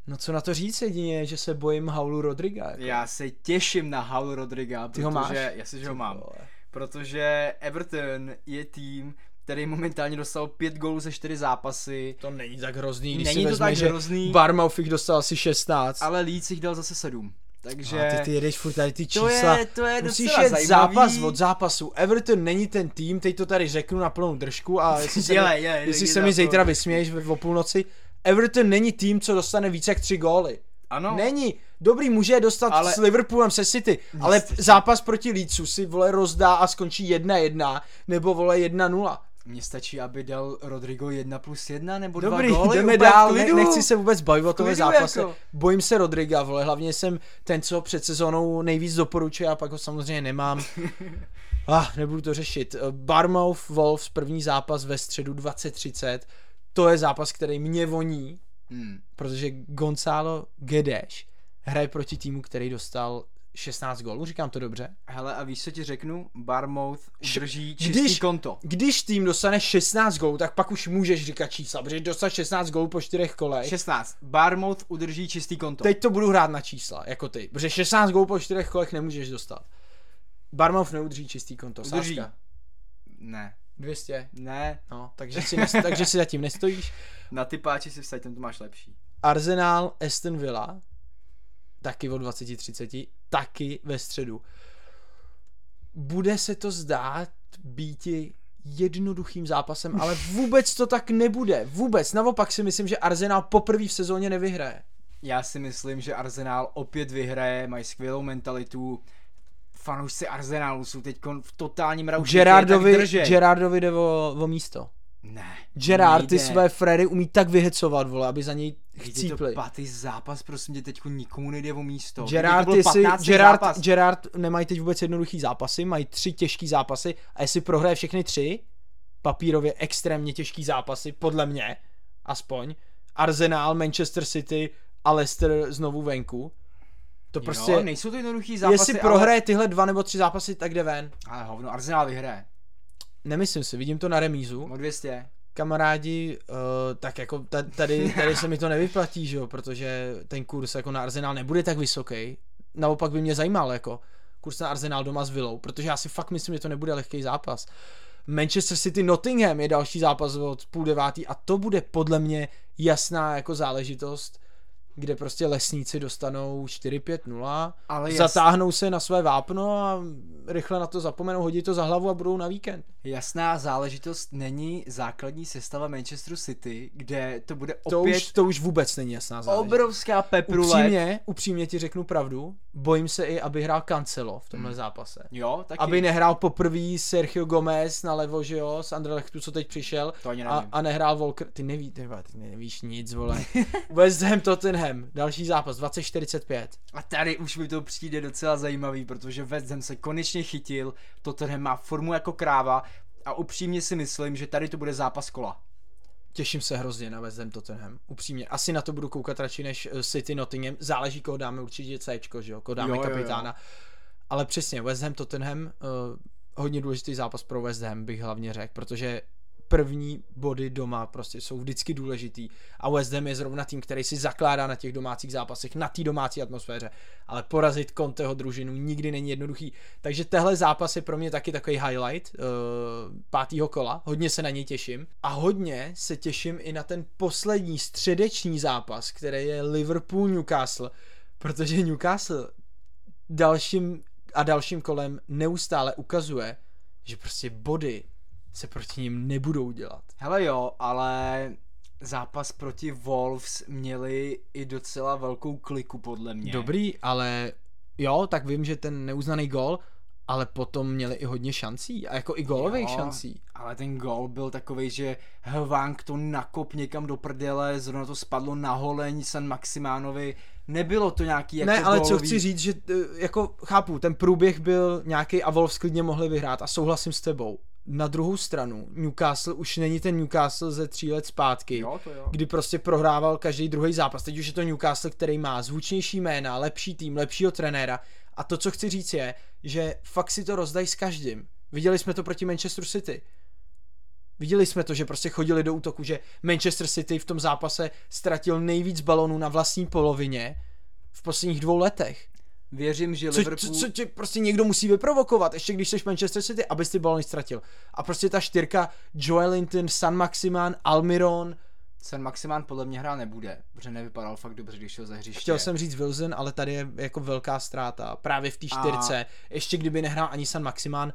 No co na to říct jedině, že se bojím Haulu Rodriga. Jako. Já se těším na Hal Rodriga, Ty ho máš? protože, jasně, že ho mám. vole. Protože Everton je tým, který momentálně dostal pět gólů ze čtyři zápasy, To není tak hrozný, když Není si to vezme, tak že hrozný. Barmouth jich dostal asi 16. ale Leeds jich dal zase sedm. Takže A ty, ty jedeš furt tady ty to čísla. je, to je Musíš jet zajímavý. zápas od zápasu. Everton není ten tým, teď to tady řeknu na plnou držku a jestli se, Dělej, mi, dělej, jestli se mi to. zítra vysměješ v- o půlnoci. Everton není tým, co dostane více jak tři góly. Ano. Není. Dobrý, může je dostat Ale- s Liverpoolem se City, ale Jistě. zápas proti Leedsu si vole rozdá a skončí 1-1 nebo vole 1-0. Mně stačí, aby dal Rodrigo 1 plus 1 nebo Dobrý, dva góly, jdeme dál, ne, klidu. nechci se vůbec bavit o tomhle klidu zápase. jako. Bojím se Rodriga, vole, hlavně jsem ten, co před sezónou nejvíc doporučuje a pak ho samozřejmě nemám. Ah, nebudu to řešit. Barmouth Wolves, první zápas ve středu 2030. To je zápas, který mě voní, Hmm. protože Gonzalo Guedes hraje proti týmu, který dostal 16 gólů, říkám to dobře. Hele, a víš, co ti řeknu? Barmouth udrží čistý když- konto. Když tým dostane 16 gólů, tak pak už můžeš říkat čísla, protože dostat 16 gólů po čtyřech kolech. 16. Barmouth udrží čistý konto. Teď to budu hrát na čísla, jako ty, protože 16 gólů po čtyřech kolech nemůžeš dostat. Barmouth neudrží čistý konto, Udrží. sázka. Ne. 200, Ne. no, takže si, nes, takže si zatím nestojíš. Na ty páči si vsaď, tam to máš lepší. Arsenal, Aston Villa, taky o 20.30, taky ve středu. Bude se to zdát býti jednoduchým zápasem, ale vůbec to tak nebude. Vůbec. Naopak si myslím, že Arsenal poprvé v sezóně nevyhraje. Já si myslím, že Arsenal opět vyhraje, mají skvělou mentalitu. Fanoušci Arsenalu jsou teď v totálním rauši. Gerardovi. Gerardovi jde o, o místo. Ne. Gerard ty nejde. své Freddy umí tak vyhecovat, vole, aby za něj chcípli. to patý zápas, prosím tě, teď nikomu nejde o místo. Gerard, jestli, 15. Gerard, zápas. Gerard nemají teď vůbec jednoduchý zápasy, mají tři těžký zápasy a jestli prohraje všechny tři, papírově extrémně těžký zápasy, podle mě, aspoň, Arsenal, Manchester City a Leicester znovu venku, to prostě, jo, nejsou to jednoduchý zápasy, jestli prohraje tyhle dva nebo tři zápasy, tak jde ven. Ale, ale hovno, Arsenal vyhraje. Nemyslím si, vidím to na remízu. O 200. kamarádi, uh, tak jako ta- tady, tady se mi to nevyplatí, že jo, protože ten kurz jako na Arsenal nebude tak vysoký. Naopak by mě zajímal jako kurz na Arsenal doma s Villou, protože já si fakt myslím, že to nebude lehký zápas. Manchester City Nottingham je další zápas od půl devátý a to bude podle mě jasná jako záležitost, kde prostě lesníci dostanou 4-5-0, Ale jas, zatáhnou se na své vápno a rychle na to zapomenou, hodí to za hlavu a budou na víkend. jasná záležitost není základní sestava Manchesteru City, kde to bude To opět už, to už vůbec není jasná záležitost. obrovská peprule. Upřímně, upřímně ti řeknu pravdu, bojím se i, aby hrál Cancelo v tomhle zápase. Jo, taky. Aby nehrál poprvé Sergio Gomez na levo, že jo, z Anderlechtu, co teď přišel. To ani A, nevím. a nehrál Volker, ty neví, ty, ty nevíš nic, vole. West Ham Tottenham, další zápas, 2045. A tady už mi to přijde docela zajímavý, protože West Ham se konečně chytil, Tottenham má formu jako kráva a upřímně si myslím, že tady to bude zápas kola. Těším se hrozně na West Ham Tottenham, upřímně. Asi na to budu koukat radši než eh, City Nottingham. Záleží, koho dáme určitě C, že jo, koho dáme Jo, jo, jo. kapitána. Ale přesně, West Ham Tottenham, uh, hodně důležitý zápas pro West Ham bych hlavně řekl, protože první body doma prostě jsou vždycky důležitý. A West Ham je zrovna tým, který si zakládá na těch domácích zápasech, na té domácí atmosféře, ale porazit Conteho družinu nikdy není jednoduchý. Takže tehle zápas je pro mě taky takový highlight uh, pátého kola, hodně se na něj těším. A hodně se těším i na ten poslední středeční zápas, který je Liverpool-Newcastle, protože Newcastle dalším a dalším kolem neustále ukazuje, že prostě body se proti ním nebudou dělat. Hele jo, ale zápas proti Wolves měli i docela velkou kliku podle mě. Dobrý, ale jo, tak vím, že ten neuznaný gol, ale potom měli i hodně šancí a jako i gólových Jo, šancí. Ale ten gol byl takový, že Hwang to nakop někam do prdele, zrovna to spadlo na holeň San Maximánovi. Nebylo to nějaký jako ne, ale co gólový- chci říct, že eh, jako chápu, ten průběh byl nějaký a Wolves klidně mohli vyhrát a souhlasím s tebou. Na druhou stranu, Newcastle už není ten Newcastle ze tří let zpátky, Jo, to jo. kdy prostě prohrával každý druhý zápas. Teď už je to Newcastle, který má zvučnější jména, lepší tým, lepšího trenéra. A to, co chci říct, je, že fakt si to rozdají s každým. Viděli jsme to proti Manchester City. Viděli jsme to, že prostě chodili do útoku, že Manchester City v tom zápase ztratil nejvíc balonů na vlastní polovině v posledních dvou letech. Věřím, že Co, Liverpool... co, co tě prostě někdo musí vyprovokovat, ještě když jsi Manchester City, abys ty balony ztratil. A prostě ta čtyřka, Joelinton, San Maximan, Almiron, San Maximán podle mě hrát nebude, protože nevypadal fakt dobře, když šel za hřiště. Chtěl jsem říct Wilson, ale tady je jako velká ztráta. Právě v té A- čtyřce. Ještě kdyby nehrál ani San Maximán,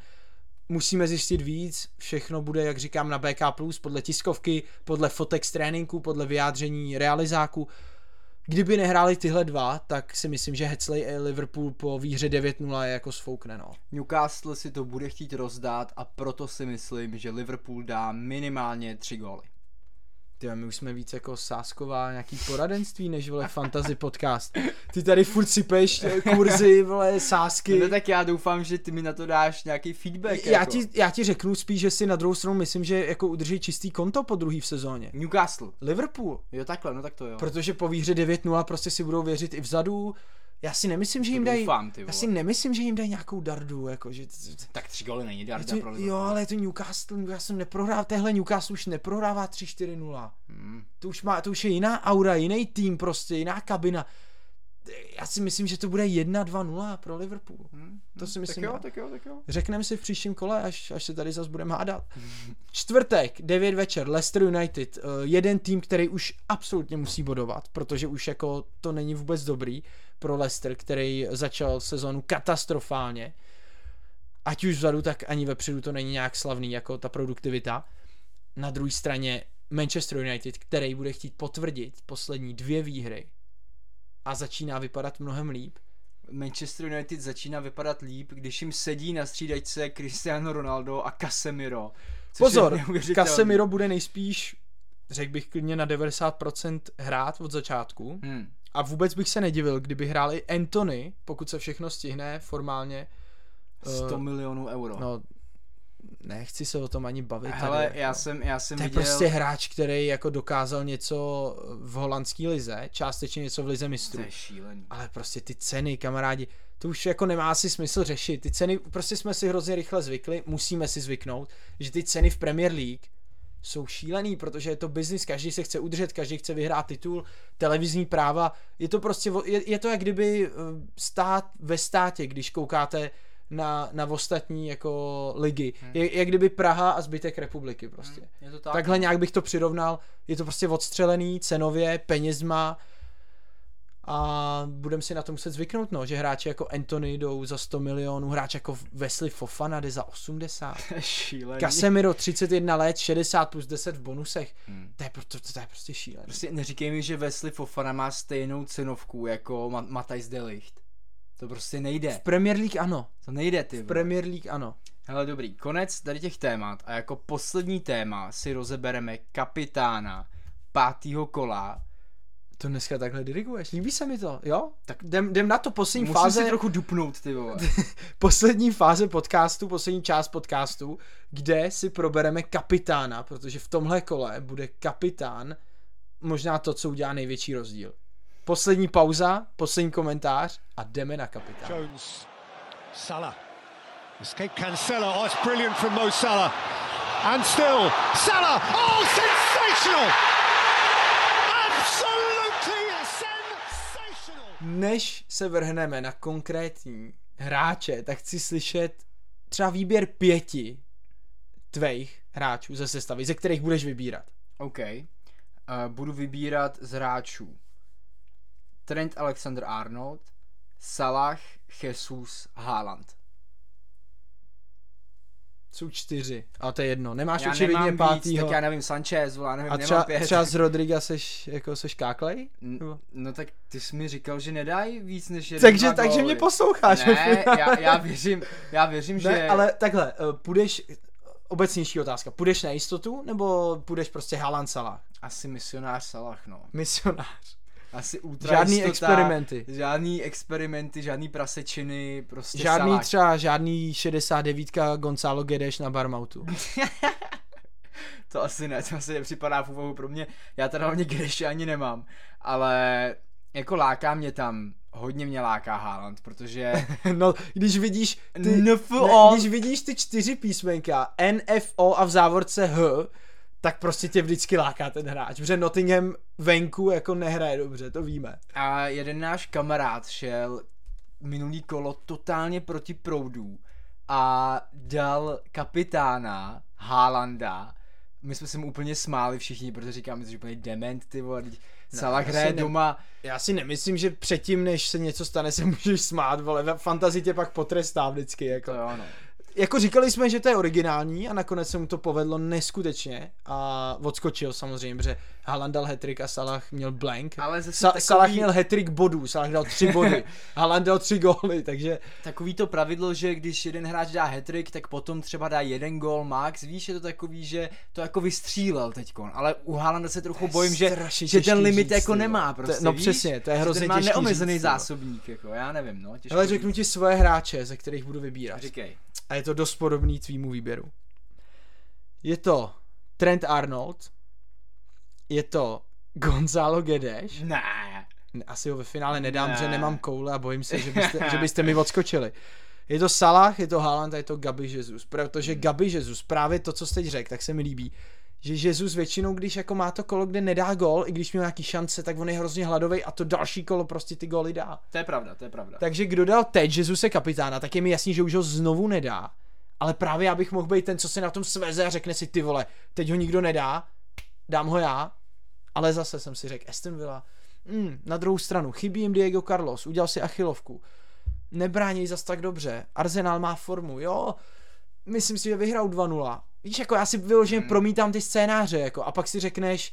musíme zjistit víc. Všechno bude, jak říkám, na BK+, podle tiskovky, podle fotek z tréninku, podle vyjádření realizáku. Kdyby nehráli tyhle dva, tak si myslím, že Hetzley a Liverpool po výhře 9-0 je jako sfoukne, no. Newcastle si to bude chtít rozdát a proto si myslím, že Liverpool dá minimálně tři góly. Ty my už jsme víc jako sásková nějaký poradenství, než vole fantasy podcast. Ty tady furt sypeš eh, kurzy, vole, sásky. No tak já doufám, že ty mi na to dáš nějaký feedback. já, jako. ti, já ti řeknu spíš, že si na druhou stranu myslím, že jako udrží čistý konto po druhý v sezóně. Newcastle. Liverpool. Jo takhle, no tak to jo. Protože po výhře 9-0 prostě si budou věřit i vzadu. Já si nemyslím, že jim dají. doufám, Já si nemyslím, že jim dají nějakou dardu, jako že. Tak tři goly není darda pro to, Liverpool. jo, ale je to Newcastle, Newcastle neprohrává, téhle Newcastle už neprohrává 3-4-0. Hmm. To už, má, to už je jiná aura, jiný tým prostě, jiná kabina. Já si myslím, že to bude 1-2-0 pro Liverpool. Hmm. To si Tak myslím. jo, já. tak jo, tak jo. Řekneme si v příštím kole, až, až se tady zase budeme hádat. Čtvrtek, 9 večer, Leicester United. eh, jeden tým, který už absolutně musí bodovat, protože už jako to není vůbec dobrý pro Leicester, který začal sezonu katastrofálně. Ať už vzadu, tak ani vepředu to není nějak slavný, jako ta produktivita. Na druhé straně Manchester United, který bude chtít potvrdit poslední dvě výhry a začíná vypadat mnohem líp. Manchester United začíná vypadat líp, když jim sedí na střídačce Cristiano Ronaldo a Casemiro. Pozor. Casemiro bude nejspíš, řekl bych klidně na 90% hrát od začátku. Hmm. A vůbec bych se nedivil, kdyby hrál i Anthony, pokud se všechno stihne formálně. 100 Eh, milionů euro. No, nechci se o tom ani bavit. Tady, já jako. jsem, já jsem To je viděl... prostě hráč, který jako dokázal něco v holandské lize, částečně něco v lize To mistrů. je šílený. Ale prostě ty ceny, kamarádi, to už jako nemá asi smysl řešit. Ty ceny, prostě jsme si hrozně rychle zvykli, musíme si zvyknout, že ty ceny v Premier League jsou šílený, protože je to biznis, každý se chce udržet, každý chce vyhrát titul, televizní práva, je to prostě, je, je to jak kdyby eh, stát ve státě, když koukáte na, na ostatní jako ligy. Je, jak kdyby Praha a zbytek republiky prostě. Je to tak. Takhle nějak bych to přirovnal. Je to prostě odstřelený cenově, penězma a budeme si na to muset zvyknout, no, že hráči jako Anthony jdou za 100 milionů, hráč jako Wesley Fofana jde za 80. To je šílený. Casemiro 31 let, 60 plus 10 v bonusech. Hmm. To, je, to, to, to je prostě šílené. Prostě neříkej mi, že Wesley Fofana má stejnou cenovku jako Ma- Matthijs de Ligt. To prostě nejde. V Premier League ano. To nejde, ty. V. Premier League ano. Hele, dobrý, konec tady těch témat a jako poslední téma si rozebereme kapitána pátého kola. To dneska takhle diriguješ. Líbí se mi to, jo? Tak jdem, jdem na to poslední Musím fáze. si trochu dupnout, ty vole. poslední fáze podcastu, poslední část podcastu, kde si probereme kapitána, protože v tomhle kole bude kapitán možná to, co udělá největší rozdíl. Poslední pauza, poslední komentář a jdeme na kapitána. Jones, Salah. Escape Cancelo. Oh, it's brilliant from Mo Salah. And still, Salah. Oh, sensational! Absolutely sensational! Než se vrhneme na konkrétní hráče, tak chci slyšet třeba výběr pěti tvých hráčů ze sestavy, ze kterých budeš vybírat. OK. Uh, budu vybírat z hráčů Trent Alexander-Arnold, Salah, Jesus, Haaland. Jsou čtyři, ale to je jedno. Nemáš Já očividně pátýho. tak já nevím, Sanchez, volá, nevím, A třeba, pět. třeba z Rodriga seš, jako seš káklej? N- No tak ty jsi mi říkal, že nedají víc než jeden Takže, dva takže góly. mě posloucháš. Ne, já, já věřím, já věřím, že... ne, ale takhle, eh, půjdeš, obecnější otázka, půjdeš na jistotu, nebo půjdeš prostě Haaland Salah? Asi misionář Salah, no. Misionář. Asi ultra Žádný jistota, experimenty. Žádný experimenty, žádný prasečiny, prostě Žádný Salah. třeba, žádný 69 Gonzalo Gedeš na Barmautu. To asi ne, to asi nepřipadá v úvahu pro mě. Já teda hlavně Greše ani nemám. Ale jako láká mě tam, hodně mě láká Haaland, protože No, když vidíš ty, NFO. ne, když vidíš ty čtyři písmenka NFO a v závorce H, tak prostě tě vždycky láká ten hráč, protože Nottingham venku jako nehraje dobře, to víme. a jeden náš kamarád šel minulý kolo totálně proti proudu a dal kapitána Haalanda. My jsme se mu úplně smáli všichni, protože říkáme, že úplně dement, ty vole, Salah hraje ne- doma. Já si nemyslím, že předtím, než se něco stane, se můžeš smát, vole, fantazi tě pak potrestá vždycky, jako. To jo, no. Jako říkali jsme, že to je originální a nakonec se mu to povedlo neskutečně a odskočil samozřejmě, protože Haaland dal hetrik a Salah měl blank. Ale zase Sa- takový- Salah měl hetrik bodů, Salah dal tři body, Haaland dal tři góly, takže Takový to pravidlo, že když jeden hráč dá hetrik, tak potom třeba dá jeden gól max, víš, je to takový, že to jako vystřílel teďkon, ale u Haalanda se trochu bojím, že, že ten limit říct, jako nemá vole. prostě, To- no víš? přesně, to je Že hrozně ten má těžký neomezený říct, zásobník, jako já nevím, no, ale řeknu ti svoje hráče, ze kterých budu vybírat. Říkej. A je to dost podobný tvýmu výběru. Je to Trent Arnold, je to Gonzalo Gedeš, Ne. asi ho ve finále nedám, Ne. že nemám koule a bojím se, že byste, že byste mi odskočili. Je to Salah, je to Haaland a je to Gabi Jesus, protože Gabi Jesus, právě to, co jste teď řekl, tak se mi líbí, že Jesus většinou, když jako má to kolo, kde nedá gol, i když měl nějaký šance, tak on je hrozně hladový a to další kolo prostě ty góly dá. To je pravda, to je pravda. Takže kdo dal teď Jesus je kapitána, tak je mi jasný, že už ho znovu nedá. Ale právě já bych mohl být ten, co se na tom sveze a řekne si ty vole, teď ho nikdo nedá, dám ho já. Ale zase jsem si řekl, Aston Villa, mm, na druhou stranu, chybí jim Diego Carlos, udělal si achilovku. Nebrání zas tak dobře, Arsenal má formu, jo, myslím si, že vyhrál 2-0. Víš, jako já si vyloženě Hmm. promítám ty scénáře, jako, a pak si řekneš,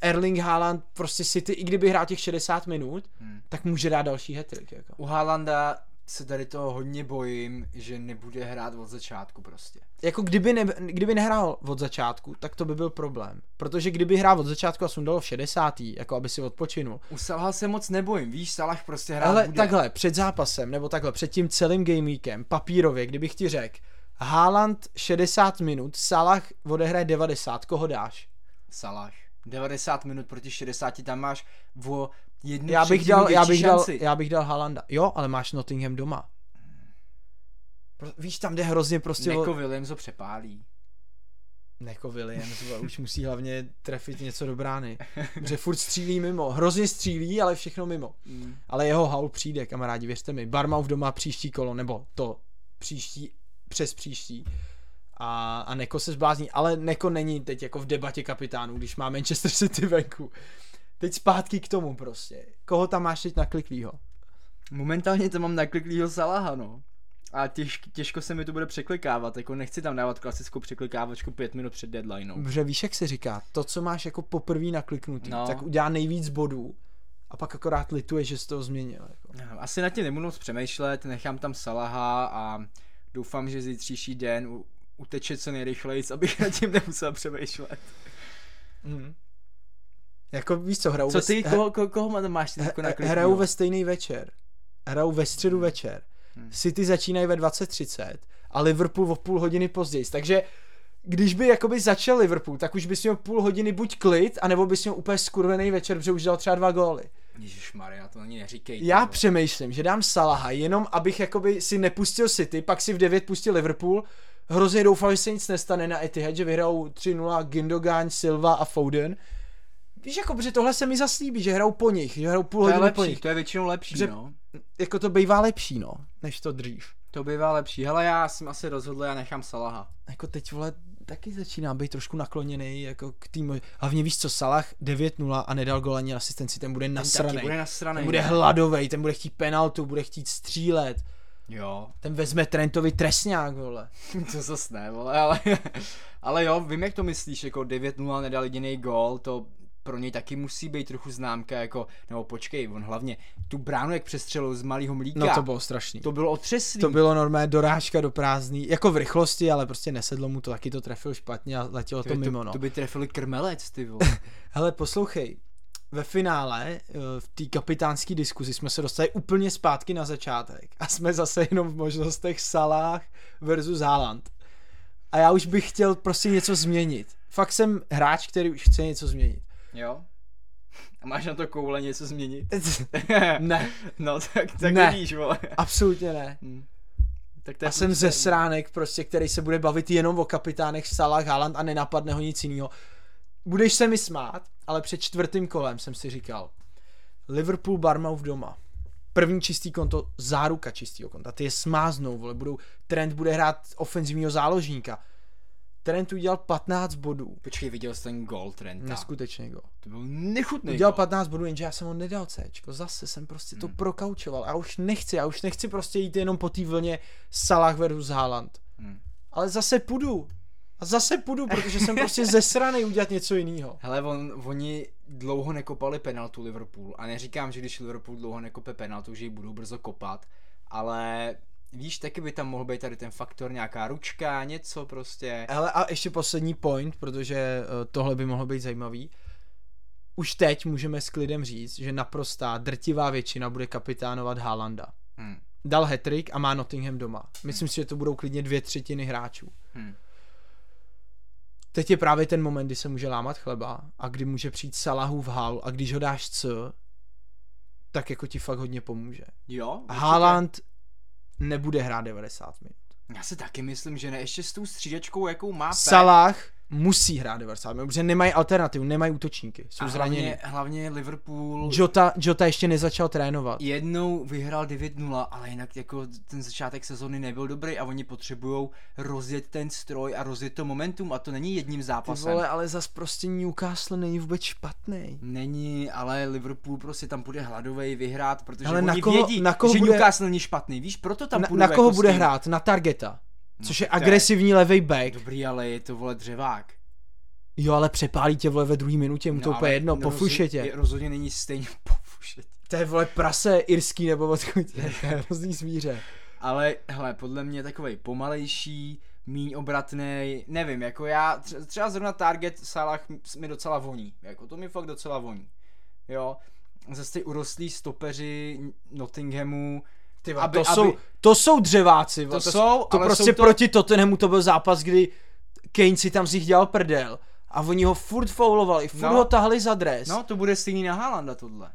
Erling Haaland, prostě City, i kdyby hrál těch 60 minut, Hmm. tak může dát další hat jako. U Haalanda se tady toho hodně bojím, že nebude hrát od začátku prostě. jako kdyby, ne, kdyby nehrál od začátku, tak to by byl problém. Protože kdyby hrál od začátku a sundal v 60. jako aby si odpočinul. U Salaha se moc nebojím, víš, Salah prostě hrát Ale bude. takhle, před zápasem, nebo takhle, před tím celým game weekem, papírově, kdybych ti řekl, Haaland 60 minut, Salah odehraje 90, koho dáš? Salah. 90 minut proti 60, tam máš o jednu Já bych, dal, já, bych dal, já bych dal Haalanda. Jo, ale máš Nottingham doma. Pro, víš, tam jde hrozně prostě... o- Neko Williams ho přepálí. Neko Williams, už musí hlavně trefit něco do brány. Že furt střílí mimo. Hrozně střílí, ale všechno mimo. Mm. Ale jeho haul přijde, kamarádi, věřte mi. Barmouth doma příští kolo, nebo to příští, přes příští. A, a Neko se zblázní, ale Neko není teď jako v debatě kapitánů, když má Manchester City venku. Teď zpátky k tomu prostě. Koho tam máš teď nakliklýho? Momentálně to mám nakliklýho Salaha, no. A těž, těžko se mi to bude překlikávat, jako nechci tam dávat klasickou překlikávačku pět minut před deadlineou. Protože víš, jak se říká, to, co máš jako poprvé nakliknutý, No. tak udělá nejvíc bodů a pak akorát lituje, že jsi to změnil. Jako. Asi na tě nebudu moc přemýšlet, nechám tam Salaha a doufám, že zítřejší den uteče co nejrychleji, abych nad tím nemusel přemýšlet. Mm. Jako víš co, hrajou Co ve- ty, koho, koho, koho máš ty jako nakliklýho? hrajou ve stejný večer. Hrajou ve středu večer. Hmm. City začínají ve 20.30 a Liverpool o půl hodiny později. Takže když by jakoby začal Liverpool, tak už bys měl půl hodiny buď klid, anebo bys měl úplně skurvený večer, protože už dal třeba dva góly. Maria, to ani neříkej. Já vole. přemýšlím, že dám Salaha, jenom abych jakoby si nepustil City, pak si v 9 pustil Liverpool, hrozně doufal, že se nic nestane na Etihad, že vyhrajou 3-0 Gündogan, Silva a Foden. Víš, jako, protože tohle se mi zaslíbí, že hrajou po nich, že hrajou půl To hodiny po lepší, nich. to je většinou lepší, Že- no. Jako to bývá lepší, no, než to dřív. To bývá lepší. Hele, já jsem asi rozhodl, já nechám Salaha. Jako teď, vole, taky začíná být trošku nakloněný jako k týmu. Hlavně víš co, Salah 9-0 a nedal gol ani asistenci, ten bude Ten nasraný. taky bude nasraný. Ten bude ne? hladovej, ten bude chtít penaltu, bude chtít střílet. Jo, Ten vezme Trentovi trestňák, vole. to zase ne, vole, ale, ale jo, vím, jak to myslíš, jako 9-0 nedal jediný gól, to pro něj taky musí být trochu známka, jako, nebo počkej, on hlavně tu bránu jak přestřelil z malého mlíka, No to bylo strašný. to bylo otřeslý. To bylo normálně dorážka do prázdný, jako v rychlosti, ale prostě nesedlo mu to, taky to trefil špatně a letělo Ty, to mimo, to, no. to by trefili krmelec, ty vole. Hele, poslouchej, ve finále, eh, v té kapitánské diskuzi jsme se dostali úplně zpátky na začátek a jsme zase jenom v možnostech Salah versus Haaland. A já už bych chtěl prostě něco změnit. Fakt jsem hráč, který už chce něco změnit. Jo? A máš na to koule něco změnit? ne, No tak, tak Ne. vidíš, vole. absolutně ne. Hm. Tak to je Já jsem ze sránek prostě, který se bude bavit jenom o kapitánech Salah, Haaland a nenapadne ho nic jiného. Budeš se mi smát, ale před čtvrtým kolem jsem si říkal, Liverpool Barmouth doma. První čistý konto, záruka čistého konta. Ty je smáznou, vole, budou, Trent bude hrát ofenzivního záložníka. Trent udělal 15 bodů. Počkej, viděl jsi ten gol Trenta? Neskutečný gol. To byl nechutný Udělal gol. 15 bodů, jenže já jsem ho nedal C. Zase jsem prostě Hmm. to prokaučoval. Já už nechci, já už nechci prostě jít jenom po té vlně Salah versus Haaland. Hmm. Ale zase půjdu. A zase půjdu, protože jsem prostě zesraný udělat něco jiného. Hele, on, oni dlouho nekopali penaltu Liverpool a neříkám, že když Liverpool dlouho nekope penaltu, že ji budou brzo kopat, ale víš, taky by tam mohl být tady ten faktor, nějaká ručka, něco prostě. Hele, a ještě poslední point, protože eh, tohle by mohlo být zajímavý. Už teď můžeme s klidem říct, že naprostá drtivá většina bude kapitánovat Haalanda. Hmm. Dal hetrik a má Nottingham doma. Myslím si, že to budou klidně dvě třetiny hráčů. Hmm. Teď je právě ten moment, kdy se může lámat chleba a kdy může přijít Salahu v hal a když ho dáš C, tak jako ti fakt hodně pomůže. Jo? Haaland nebude hrát 90 minut. Já si taky myslím, že ne, ještě s tou střídačkou, jakou má. Salah musí hrát 90 minut, protože nemají alternativu, nemají útočníky, jsou a hlavně, hlavně Liverpool Jota, Jota ještě nezačal trénovat. jednou vyhrál 9-0, ale jinak jako ten začátek sezóny nebyl dobrý a oni potřebují rozjet ten stroj a rozjet to momentum a to není jedním Ty zápasem. vole, ale zas prostě Newcastle není vůbec špatný. Není, ale Liverpool prostě tam bude hladovej vyhrát, protože Ale oni na koho- vědí, na koho že bude- Newcastle není špatný, víš, proto tam Na, na koho jako bude hrát? Na Targeta. Což je to je- agresivní levej back. Dobrý, ale je to vole dřevák. Jo, ale přepálí tě vole ve druhé minutě, mu to No, úplně ale jedno, pofuše tě. Rozhodně není stejně pofuše tě. To je vole prase irský nebo odkud to je hrozný zvíře. Ale hele, podle mě takový pomalejší, míň obratný, nevím, jako já, tře- třeba zrovna Target Salah mi docela voní, jako to mi fakt docela voní, jo. Zase ty urostlí stopeři Nottinghamu, Ty vole, Aby- to, aby- jsou, to jsou dřeváci. vole, To jsou, to ale prostě jsou to- proti Tottenhamu to byl zápas, kdy Kane si tam z nich dělal prdel a oni ho furt foulovali, furt No. ho tahali za dres. no to bude stejný na Haalanda tohle,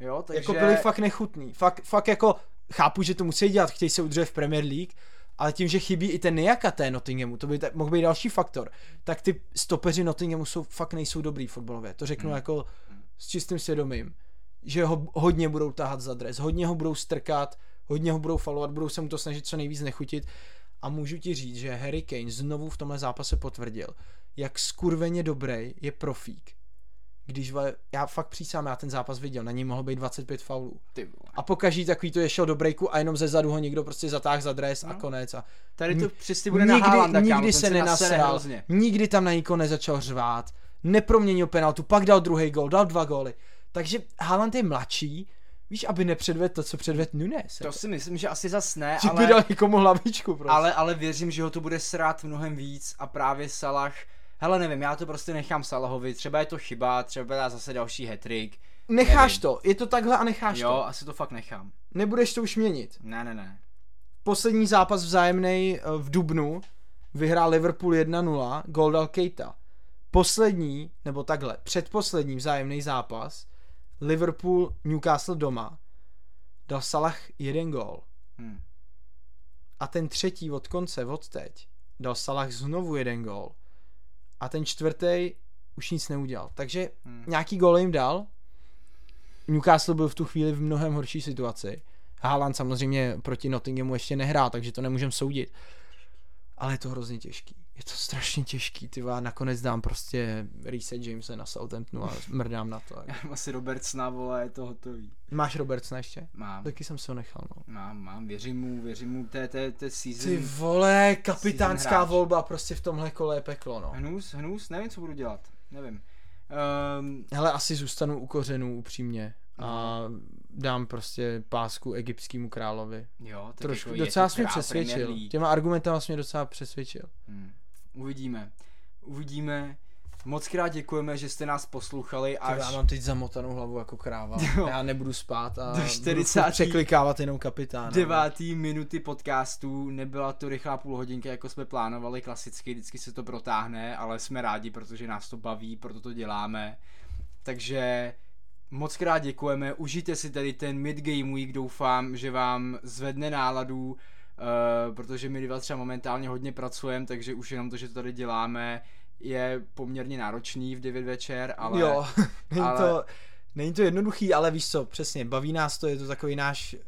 jo, takže... Jako byli fakt nechutný. Fakt, fakt jako chápu, že to musí dělat, chtějí se udržet v Premier League, ale tím, že chybí i ten Nejaka té Nottinghamu, to by ta, mohl být další faktor, tak ty stopeři Nottinghamu jsou, fakt nejsou dobrý fotbalově. To řeknu Hmm. jako s čistým svědomím, že ho hodně budou tahat za dres, hodně ho budou strkat, hodně ho budou falovat, budou se mu to snažit co nejvíc nechutit a můžu ti říct, že Harry Kane znovu v tomhle zápase potvrdil, jak skurveně dobrý je profík. Když vole, já fakt přísám, já ten zápas viděl, na něj mohlo být 25 faulů. A pokaží takový to je šel do breaku a jenom ze zadu ho někdo prostě zatáhl za dres no. a konec. A Tady to přesně bude na Haalanda, nikdy kámo, se nenasral, nikdy tam na nikoho nezačal řvát, neproměnil penaltu, pak dal druhý gol, dal dva góly. Takže Haaland je mladší, víš, aby nepředvedl to, co předvedl Nunes. To si myslím, že asi zas ne, by ale... dal někomu hlavičku prostě. Ale, ale věřím, že ho to bude srát mnohem víc a právě Salah, hele nevím, já to prostě nechám Salahovi, třeba je to chyba, třeba dá zase další hetrik. necháš nevím. to, je to takhle a necháš Jo, to. asi to fakt nechám. Nebudeš to už měnit. Ne, ne, ne. Poslední zápas vzájemný eh, v Dubnu vyhrál Liverpool 1-0, gol dal Keita. Poslední, nebo takhle, předposlední vzájemný zápas Liverpool Newcastle doma dal Salah jeden gol. Hm. A ten třetí od konce, od teď, dal Salah znovu jeden gol. A ten čtvrtý už nic neudělal. Takže Hmm. nějaký gol jim dal. Newcastle byl v tu chvíli v mnohem horší situaci. Haaland samozřejmě proti Nottinghamu ještě nehrál, takže to nemůžem soudit. Ale je to hrozně těžký. Je to strašně těžký, ty vole, nakonec dám prostě Reese Jamese na Southamptonu a mrdám na to. Já mám asi Robertsona, vole, je to hotový. Máš Robertsona ještě? Mám, Taky jsem se ho nechal, no. mám, mám, věřím mu, věřím mu, té, té, té season. Ty vole, kapitánská volba prostě v tomhle kole je peklo, no. Hnus, hnus, nevím, co budu dělat, nevím. Um, Hele, asi zůstanu u kořenů upřímně a dám prostě pásku egyptskému královi. jo, tak Trošku, jako je docela to jsi mě přesvědčil. Těma argumentama jsi mě docela přesvědčil. Hmm. Uvidíme. Uvidíme. Moc krát děkujeme, že jste nás poslouchali Až... Já mám teď zamotanou hlavu jako kráva. Jo. Já nebudu spát a Do budu 40. furt překlikávat jenom kapitána. devátý minuty podcastu. Nebyla to rychlá půl hodinka, jako jsme plánovali klasicky, vždycky se to protáhne, ale jsme rádi, protože nás to baví, proto to děláme. Takže moc krát děkujeme, užijte si tady ten mid-game week, doufám, že vám zvedne náladu, uh, protože my dva třeba momentálně hodně pracujeme, takže už jenom to, že to tady děláme, je poměrně náročný v 9 večer, ale... Jo, není, ale- to, není to jednoduchý, ale víš co, přesně, baví nás to, je to takový náš, eh,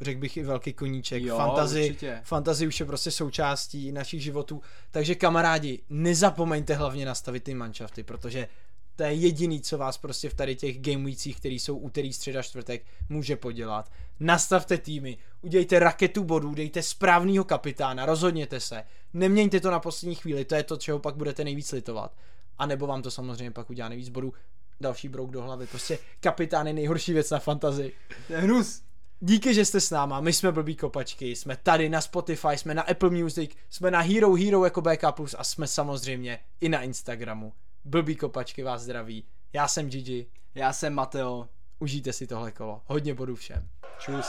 řekl bych i velký koníček, Jo, fantazy, určitě. fantazy už je prostě součástí našich životů, takže kamarádi, nezapomeňte hlavně nastavit ty manšafty, protože to je jediný, co vás prostě v tady těch game weekcích, který jsou úterý, středa, čtvrtek, může podělat. Nastavte týmy, udějte raketu bodů, dejte správného kapitána, rozhodněte se, Neměňte to na poslední chvíli, to je to, čeho pak budete nejvíc litovat. A nebo vám to samozřejmě pak udělá nejvíc bodů. Další brouk do hlavy, prostě kapitán je nejhorší věc na fantazii. To je hnus. Díky, že jste s náma, my jsme Blbý kopačky, jsme tady na Spotify, jsme na Apple Music, jsme na Hero Hero jako BK+, a jsme samozřejmě i na Instagramu. Blbý kopačky vás zdraví, já jsem Gigi, Já jsem Mateo. užijte si tohle kolo, hodně bodů všem. Čus.